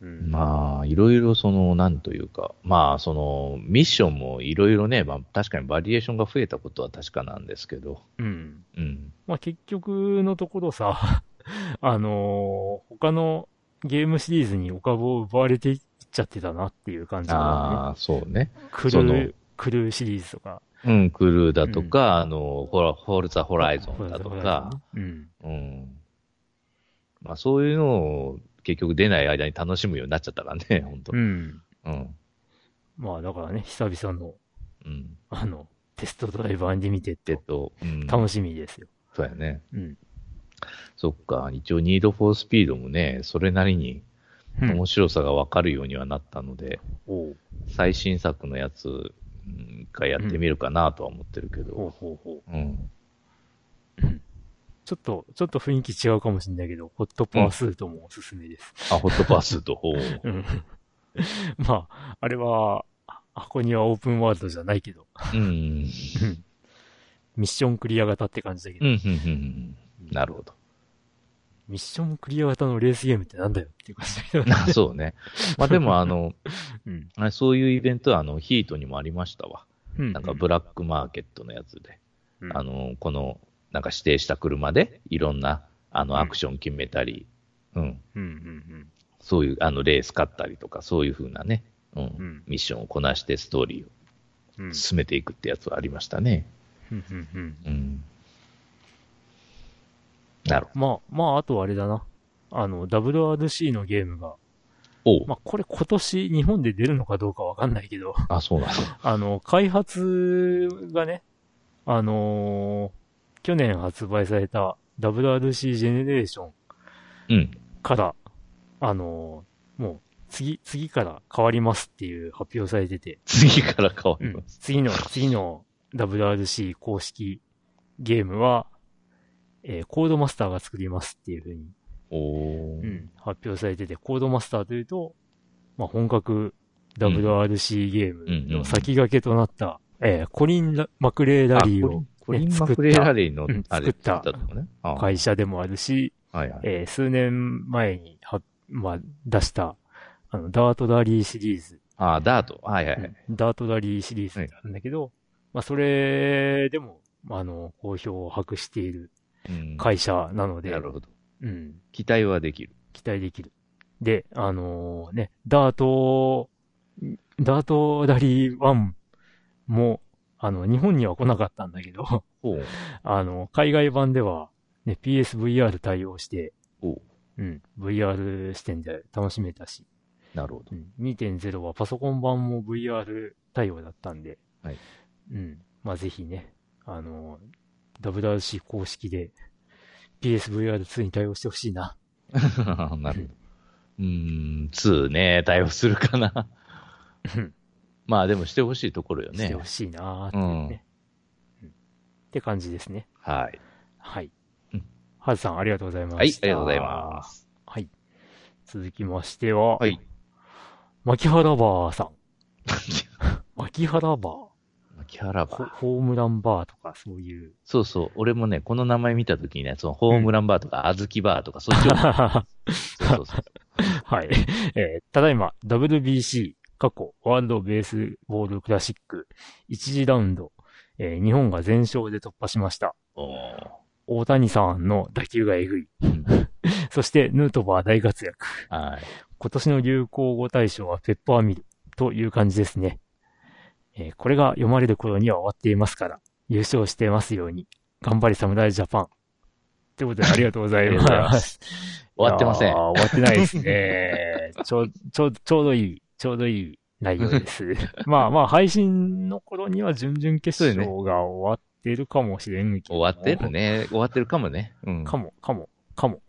うん。まあ、いろいろその、なんというか、まあ、その、ミッションもいろいろね、まあ、確かにバリエーションが増えたことは確かなんですけど、うん。うん。まあ結局のところさ、あのー他のゲームシリーズにお株を奪われていっちゃってたなっていう感じが、ね。ああ、そうね。クルー、クルーシリーズとか。うん、クルーだとか、あの、ほら、フォルツァホライゾンだとか、うん。うん。まあ、そういうのを結局出ない間に楽しむようになっちゃったからね、本当うん。うん。まあだからね、久々の、うん。あの、テストドライブアンリミテッド、えっと、うん。楽しみですよ。そうやね。うん。そっか。一応、ニードフォースピードもね、それなりにうん面白さがわかるようにはなったので、おう最新作のやつ、うん一回やってみるかなとは思ってるけど。ちょっと、ちょっと雰囲気違うかもしれないけど、ホットパースートもおすすめです。あ、ホットパースと、ほう。うん。まあ、あれは、あ箱庭オープンワールドじゃないけど、うん。ミッションクリア型って感じだけど、うん、うん、うん。なるほど。ミッションクリア型のレースゲームってなんだよっていう 感じだけど、あそうね。まあでも、あの、うん。あそういうイベントは、あの、ヒートにもありましたわ。うん。なんか、ブラックマーケットのやつで。うんあの、この、なんか指定した車で、いろんな、あの、アクション決めたり、うん、うんうんそういう、あの、レース勝ったりとか、そういう風なね、うん、うんミッションをこなしてストーリーを。進めていくってやつはありましたね。うんうんうんうん。なるほまあ、まあ、あとあれだな。あの、WRC のゲームが、おうまあ、これ今年日本で出るのかどうかわかんないけど、あ、そうなんだ。あの、開発がね、あのー去年発売された WRC ジェネレーションうん。から、あのーもう次、次から変わりますっていう発表されてて、次から変わうんります。次の、次の WRC 公式ゲームは、えーコードマスターが作りますっていうふうに、おーうん、発表されてて、コードマスターというと、まあ、本格 WRC ゲームの先駆けとなった、えーコリンラ・マクレーラリーを、コリン・ねマクレーラリーの作った会社でもあるし、はい。えー数年前には、まあ、出した、あの、ダートラリーシリーズ、あ、ダート。はいはいはい。ダートラリーシリーズってあるんだけど、まあ、それでも、あの、好評を博しているうん会社なので、なるほど。うん、期待はできる。期待できる。で、あのね、ダート、ダートラリー1も、あの、日本には来なかったんだけど。あの、海外版では、ね、PSVR 対応して、おううん、VR 視点で楽しめたし、なるほど。うん、2.0はパソコン版も VR 対応だったんで、はい。うん、まあぜひね、あの、WRC 公式で PSVR2 に対応してほしいな。なるほど。うーん、2ね、対応するかな。う んまあでもしてほしいところよねしてほ。しいなーってね、うんって感じですね。はい。はいうん。はずさん、ありがとうございまはい、あ。りがとうございます。はい。続きましては、はい。牧原バーさん。牧原バー牧原ホバー。ホームランバーとかそういう。そうそう。俺もね、この名前見たときにね、そのホームランバーとか、あずきバーとか、そっちを。そうそうそう。はい。えーただいま、WBC、過去、ワールドベースボールクラシック、1次ラウンド、えー日本が全勝で突破しました。大谷さんの打球がえぐい。うん そして、ヌートバー大活躍。はい。今年の流行語大賞はペッパーミルという感じですね。えーこれが読まれる頃には終わっていますから、優勝してますように。頑張り侍ジャパン。ということでありがとうございま。ま す終わってません。終わってないですね。ちょう、ちょう、ちょうどいい、ちょうどいい内容です。まあまあ、配信の頃には準々決勝が終わってるかもしれんけど。終わってる。ね。終わってるかもね。うん。かも、かも、かも。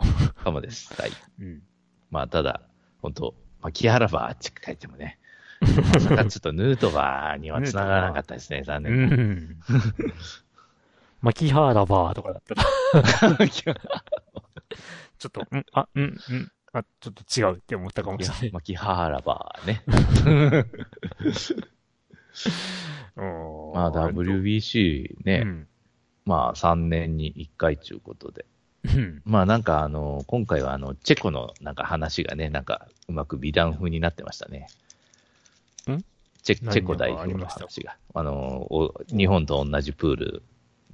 かもです。はい。うん。まあ、ただ、本当まあ、木原バーって書いてもね、まさかちょっとヌートバーには繋がらなかったですね、残う念。ん。牧原バーとかだったら、ちょっと、んあ、うん、うん、あ、ちょっと違うって思ったかもしれない。まあ、木原バ ーね。うんまあ、WBC ね、うんまあ、3年に1回ということで。うん。まあ、なんか、あの、今回は、あの、チェコのなんか話がね、なんか、うまく美談風になってましたね。ん？チェ何チェコ代表の話が。あの、お日本と同じプール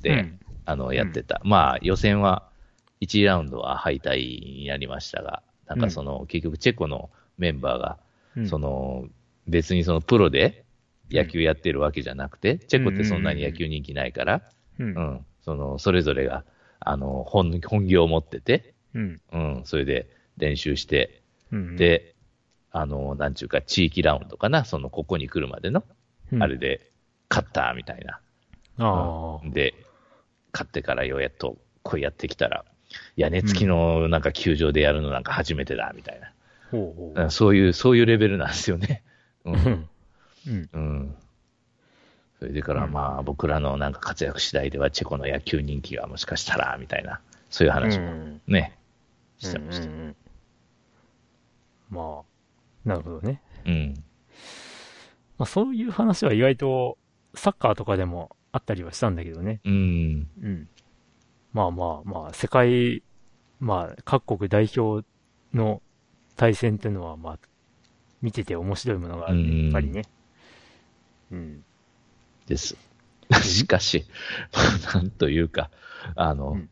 で、うん。あの、やってた。まあ、予選は、1ラウンドは敗退になりましたが、なんかその、結局チェコのメンバーが、うん。その、別にそのプロで野球やってるわけじゃなくて、チェコってそんなに野球人気ないから、う。うんん、その、それぞれが、あの、本、本業を持ってて、うん。うん、それで練習して、うん、で、あの、なんちゅうか、地域ラウンドかな、その、ここに来るまでの、うんあれで、勝った、みたいな。ああ。で、勝ってからようやっと、こうやってきたら、屋根付きのなんか球場でやるのなんか初めてだ、みたいな。ほうんそういう、そういうレベルなんですよね。うん。うん。うん。それでから、まあ、僕らのなんか活躍次第では、チェコの野球人気がもしかしたら、みたいな、そういう話もうんね、してました。まあ、なるほどね。うん。まあそういう話は意外とサッカーとかでもあったりはしたんだけどね。うん。うん。まあまあまあ、世界、まあ各国代表の対戦っていうのはまあ、見てて面白いものがあるうんね、やっぱりね。うん。です。しかし、なんというか、あの、うん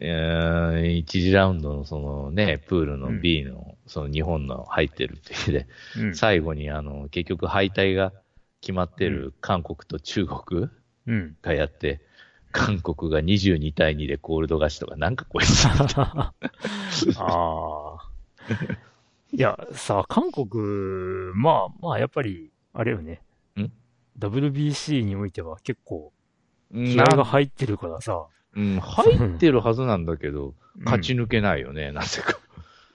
えー一次ラウンドのそのね、プールのうん B の、その日本の入ってるっていうで、うん。最後にあの、結局敗退が決まってる韓国と中国うん。がやって、韓国が22対2でコールド勝ちとか、なんかこいつ、ああ。いや、さ、韓国、まあまあ、やっぱり、あれよね。ん ?WBC においては結構、気な合が入ってるからさ。うん、入ってるはずなんだけど、うん勝ち抜けないよね、なぜか。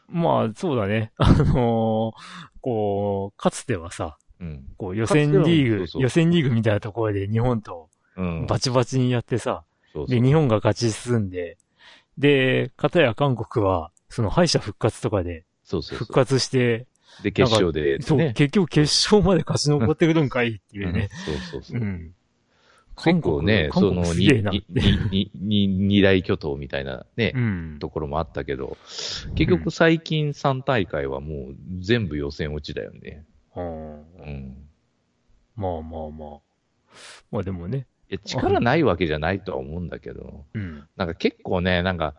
まあ、そうだね。あのーこう、かつてはさ、うん。こう予選リーグ、そうそう予選リーグみたいなところで日本とうん。バチバチにやってさ、で、そうそう。日本が勝ち進んで、で、片や韓国は、その敗者復活とかでそうそう復そう。活して、で、決勝で、そう、ね。結局決勝まで勝ち残ってくるんかいっていうね。うんそうそうそうう。ん。結構ね、その、二大巨頭みたいなねう、ん。ところもあったけど、結局最近3大会はもう全部予選落ちだよね。うんうん。まあまあまあ。まあでもね。力ないわけじゃないとは思うんだけど、うん。なんか結構ね、なんか、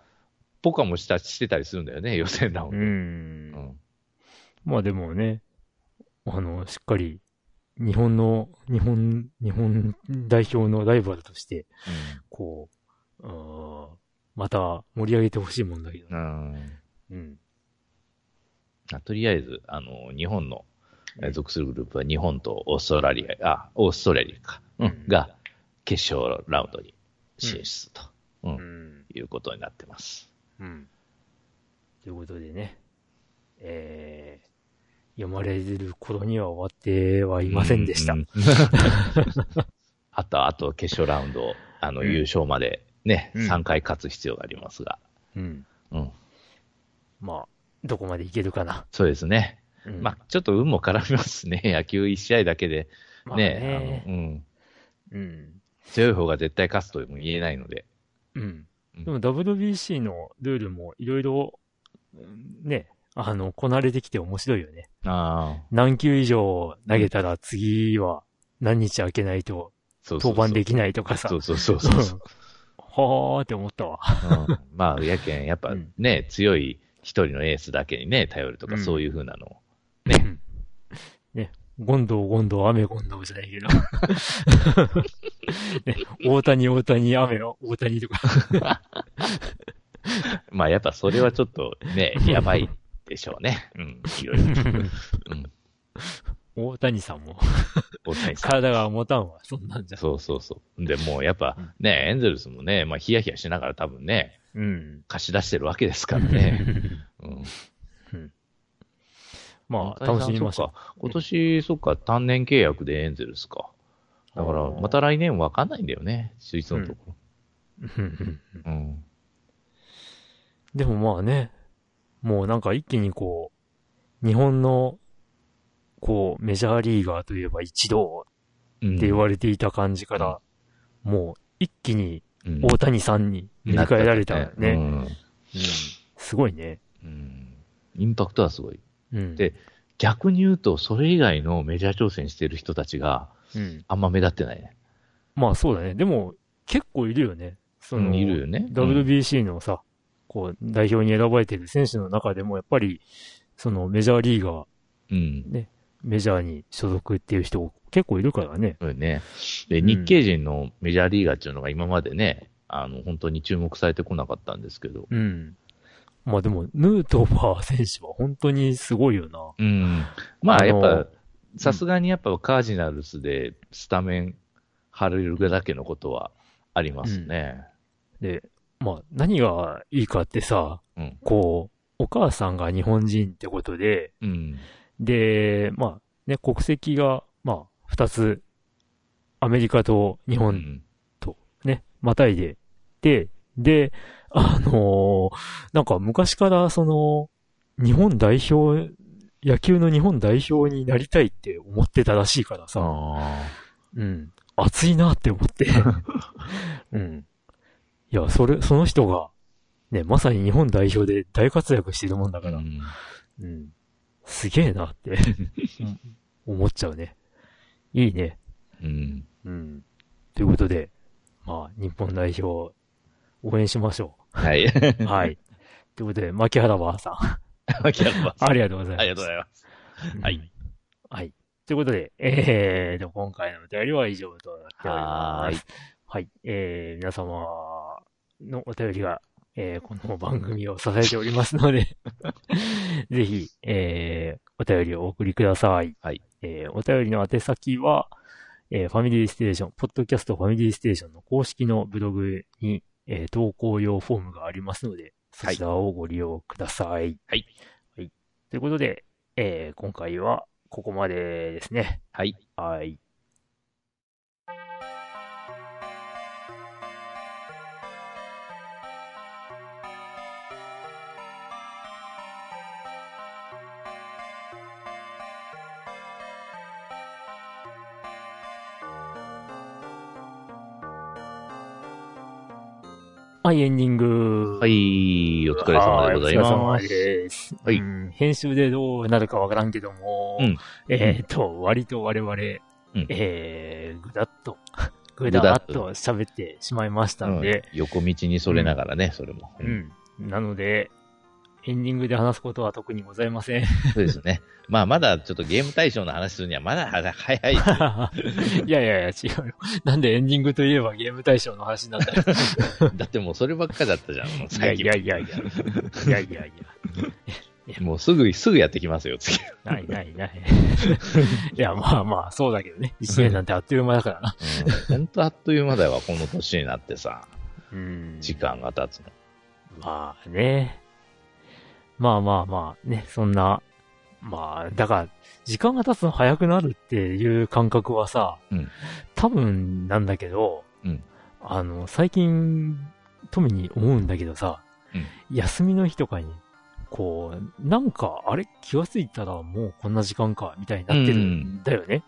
ポカもした、してたりするんだよね、予選ラウンう。ド。うんん。まあでもね、あの、しっかり、日本の、日本、日本代表のライバルとして、こう、あーまた盛り上げてほしいもんだけど。うん。うん。あとりあえず、あの、日本の、えー属するグループは日本とオーストラリア、あ、オーストラリアか、うんうんが、決勝ラウンドに進出と、うんうん。いうことになってます。うん。ということでね、えー、読まれる頃には終わってはいませんでした。うん あと、あと、決勝ラウンド、あの、うん優勝までね、うん3回勝つ必要がありますが、うん。うん。まあ、どこまでいけるかな。そうですね。うんまあ、ちょっと運も絡みますね。野球1試合だけで、まあね、ねあの、うん。うん。強い方が絶対勝つとも言えないので。うん。うんでも WBC のルールもいろいろ、ね、あの、こなれてきて面白いよね。ああ、何球以上投げたら次は何日空けないとそうそうそう登板できないとかさ。そうそうそうそう。はーって思ったわ。うんまあ、やけん、やっぱうんね、強い一人のエースだけにね、頼るとか、うんそういう風なのを。ね。ね。ゴンドウ、ゴンドウ、雨、ゴンドウじゃないけど。ね、大谷、大谷、雨、大谷とか。まあ、やっぱそれはちょっとね、やばいでしょうね。うん、いろいろ。うん、大谷さんも、大谷さん。体が持たんわ。そんなんじゃ。そうそうそう。で、もうやっぱね、エンゼルスもね、まあ、ヒヤヒヤしながら多分ね、うん。貸し出してるわけですからね。うん。まあ、楽しみましょそっか今年、そっか、単年契約でエンゼルスか。だから、また来年わかんないんだよね、首位のとこう。うんろ。うん。でもまあね、もうなんか一気にこう、日本の、こう、メジャーリーガーといえば一同うん。って言われていた感じから、もう一気にうん大谷さんに塗り替えられたよね。うんうんすごいね。うん。インパクトはすごい。うん。で逆に言うと、それ以外のメジャー挑戦してる人たちがうん。あんま目立ってないね。まあそうだね。でも、結構いるよね。その、うんいるよね。WBC のさ、こう、代表に選ばれてる選手の中でも、やっぱり、そのメジャーリーガー、うん。メジャーに所属っていう人結構いるからね。そうよね。で、うん日系人のメジャーリーガーっていうのが今までね、あの、本当に注目されてこなかったんですけど。うん。まあでも、ヌートバー選手は本当にすごいよな。うん。まあ、やっぱ、さすがにやっぱカージナルスでスタメン張れるだけのことはありますね。で、まあ何がいいかってさ、うん。こう、お母さんが日本人ってことで、うん。で、まあね、国籍が、まあ、二つ、アメリカと日本うん。ね、またいで、で、で、あのーなんか昔からその、日本代表、野球の日本代表になりたいって思ってたらしいからさ、あうん、熱いなって思って、うん。いや、それ、その人が、ね、まさに日本代表で大活躍してるもんだあ。から、うんうん。すげえなって、う ん思っちゃうね。いいね。うん。うん。ということで、まあ、日本代表、応援しましょはい。う。はい。ということで、牧原バー さん、ありがとうございます。ありがとうございます。ありがとうございます。はい。はい。ということで、えーと、今回のお便りは以上となっております。はーい。はい。えー、皆様のお便りが、えーこの番組を支えておりますので、ぜひ、えーお便りをお送りください。はい。えーお便りの宛先は、えーファミリーステーション、ポッドキャストファミリーステーションの公式のブログに、えー投稿用フォームがありますので、そちらをご利用ください。はい。はい。ということで、えー今回はここまでですね。はい。はい。はい、エンディング。はい、お疲れ様でございまはいお疲れ様す。です。はいうん編集でどうなるかわからんけども、うんえっ、と、割と我々、うんえー、ぐだっと、ぐだっと喋ってしまいましたので、うん横道にそれながらね、それも。う。ん。なので、エンディングで話すことは特にございません。そうですね。まあ、まだちょっとゲーム対象の話するにはまだ早い。いやいやいや、違うよ。なんでエンディングといえばゲーム対象の話なんだよ。だってもうそればっかだったじゃん、もういやい最近。やいやいや。いやいやいや。もうすぐ、すぐやってきますよ、次。ないないない。いや、まあまあ、そうだけどね。一年なんてあっという間だからな。うん。ほんとあっという間だよ、この年になってさ、うん。時間が経つの。まあね。まあまあまあね、そんな、まあ、だから、時間が経つの早くなるっていう感覚はさ、うん多分なんだけど、うんあの、最近、富に思うんだけどさ、休みの日とかに、こう、なんか、あれ気がついたらもうこんな時間か、みたいになってるんだよね。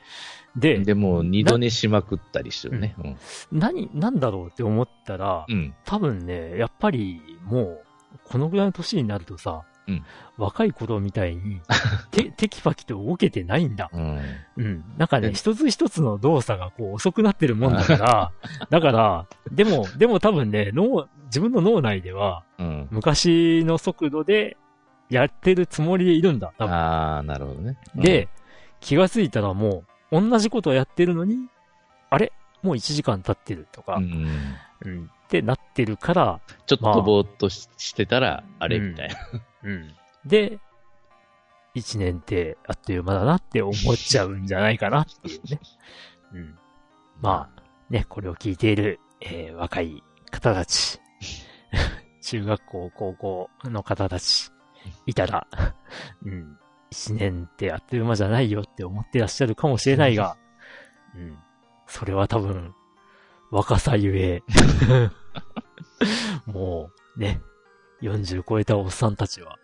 で、でも、二度寝しまくったりしてるね。うん。何、なんだろうって思ったら、うん。多分ね、やっぱりもう、このぐらいの年になるとさ、うん若い頃みたいに、て、テキパキと動けてないんだ。うん。うん。なんかね、うん一つ一つの動作がこう遅くなってるもんだから、だから、でも、でも多分ね、脳、自分の脳内では、うん。昔の速度でやってるつもりでいるんだ。多分ああ、なるほどね。うん、で、気がついたらもう、同じことをやってるのに、あれ？もう1時間経ってるとか、ううん、ん。ってなってるから、ちょっとぼーっとししてたら、あれ？うんみたいな。うん。で、1年ってあっという間だなって思っちゃうんじゃないかなっていうね。うん。まあ、ね、これを聞いている、えー若い方たち、中学校、高校の方たち、いたら、うん、1年ってあっという間じゃないよって思ってらっしゃるかもしれないが、うん、それは多分、若さゆえ、もう、ね、40超えたおっさんたちは、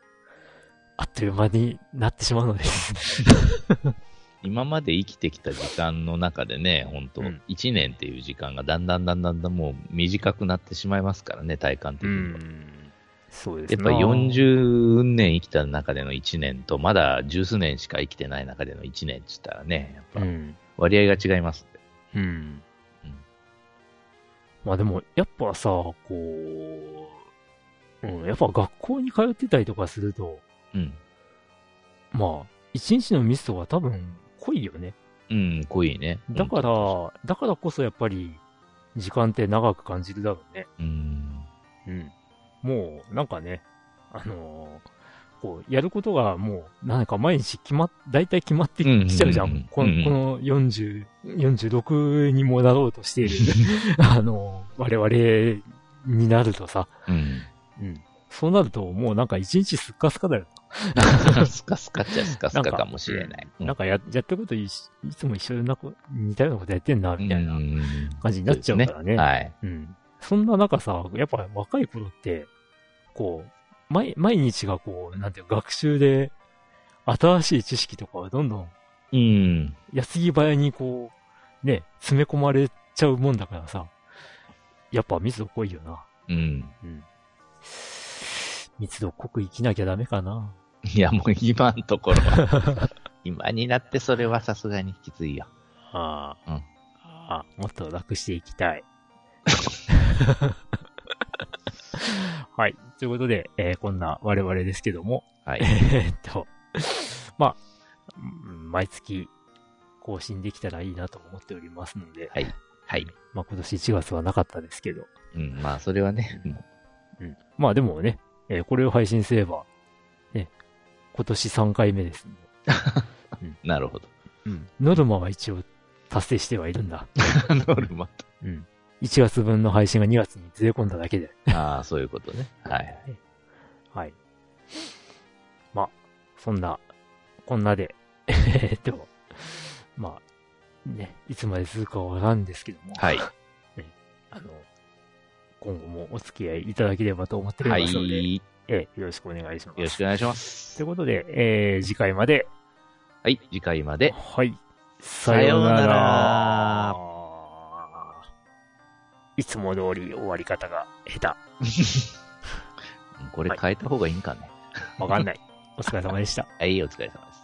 あっという間になってしまうのです。今まで生きてきた時間の中でね、本当うん1年っていう時間がだんだんだんだんだんもう短くなってしまいますからね、体感的には。そうですやっぱり40年生きた中での1年と、まだ十数年しか生きてない中での1年って言ったらね、やっぱうん。割合が違います。うん。うんまあでも、やっぱさ、こう、うん、やっぱ学校に通ってたりとかすると、うん。まあ、一日のミスとか多分濃いよね。うん、濃いね。だから、だからこそやっぱり、時間って長く感じるだろうね。うん。うん。もう、なんかね、あのーこう、やることがもう、なんか毎日決まっ、大体決まってきちゃうじゃうんうんうんん。こうんの、この40、46にもなろうとしている、あのー我々になるとさ、うん。うん。そうなると、もうなんか一日すっかすかだよ。スカスカっちゃスカスカかもしれない。なんかや、やってることいしいつも一緒なこ、似たようなことやってんな、みたいなうん感じになっちゃうからね。はい。うん。そんな中さ、やっぱ若い頃って、こう、毎、毎日がこう、なんていうの学習で、新しい知識とかはどんどん、うん。矢継ぎ早にこう、ね、詰め込まれちゃうもんだからさ、やっぱ密度濃いよな。うん。うん。密度濃く生きなきゃダメかな。いや、もう今のところは、今になってそれはさすがにきついよ。ああ、うんああ、もっと楽していきたい。はい。ということで、えーこんな我々ですけども、はい。えーっと、まあ、うん毎月更新できたらいいなと思っておりますので、はい。はい。まあ今年1月はなかったですけど、うん、まあ、それはね、もうん。まあでもね、えーこれを配信すれば、ね、今年3回目ですんで。なるほど。うん。ノルマは一応達成してはいるんだ。ノルマと。うん。1月分の配信が2月にずれ込んだだけで。ああ、そういうことね。はい。はい。まあ、そんな、こんなで、えっと、まあ、ね、いつまで続くかわからんですけども、はい。あの、今後もお付き合いいただければと思っておはりますので、い。よええよろしくお願いします。ろしくお願いします。ということで、えー、次回まで、はい。次回まで。はい。ささようならら。いつも通り終わり方が下 これ変えた方がいいんかね。手。わかんない。お疲れ様でした。はい、お疲れ様です。はい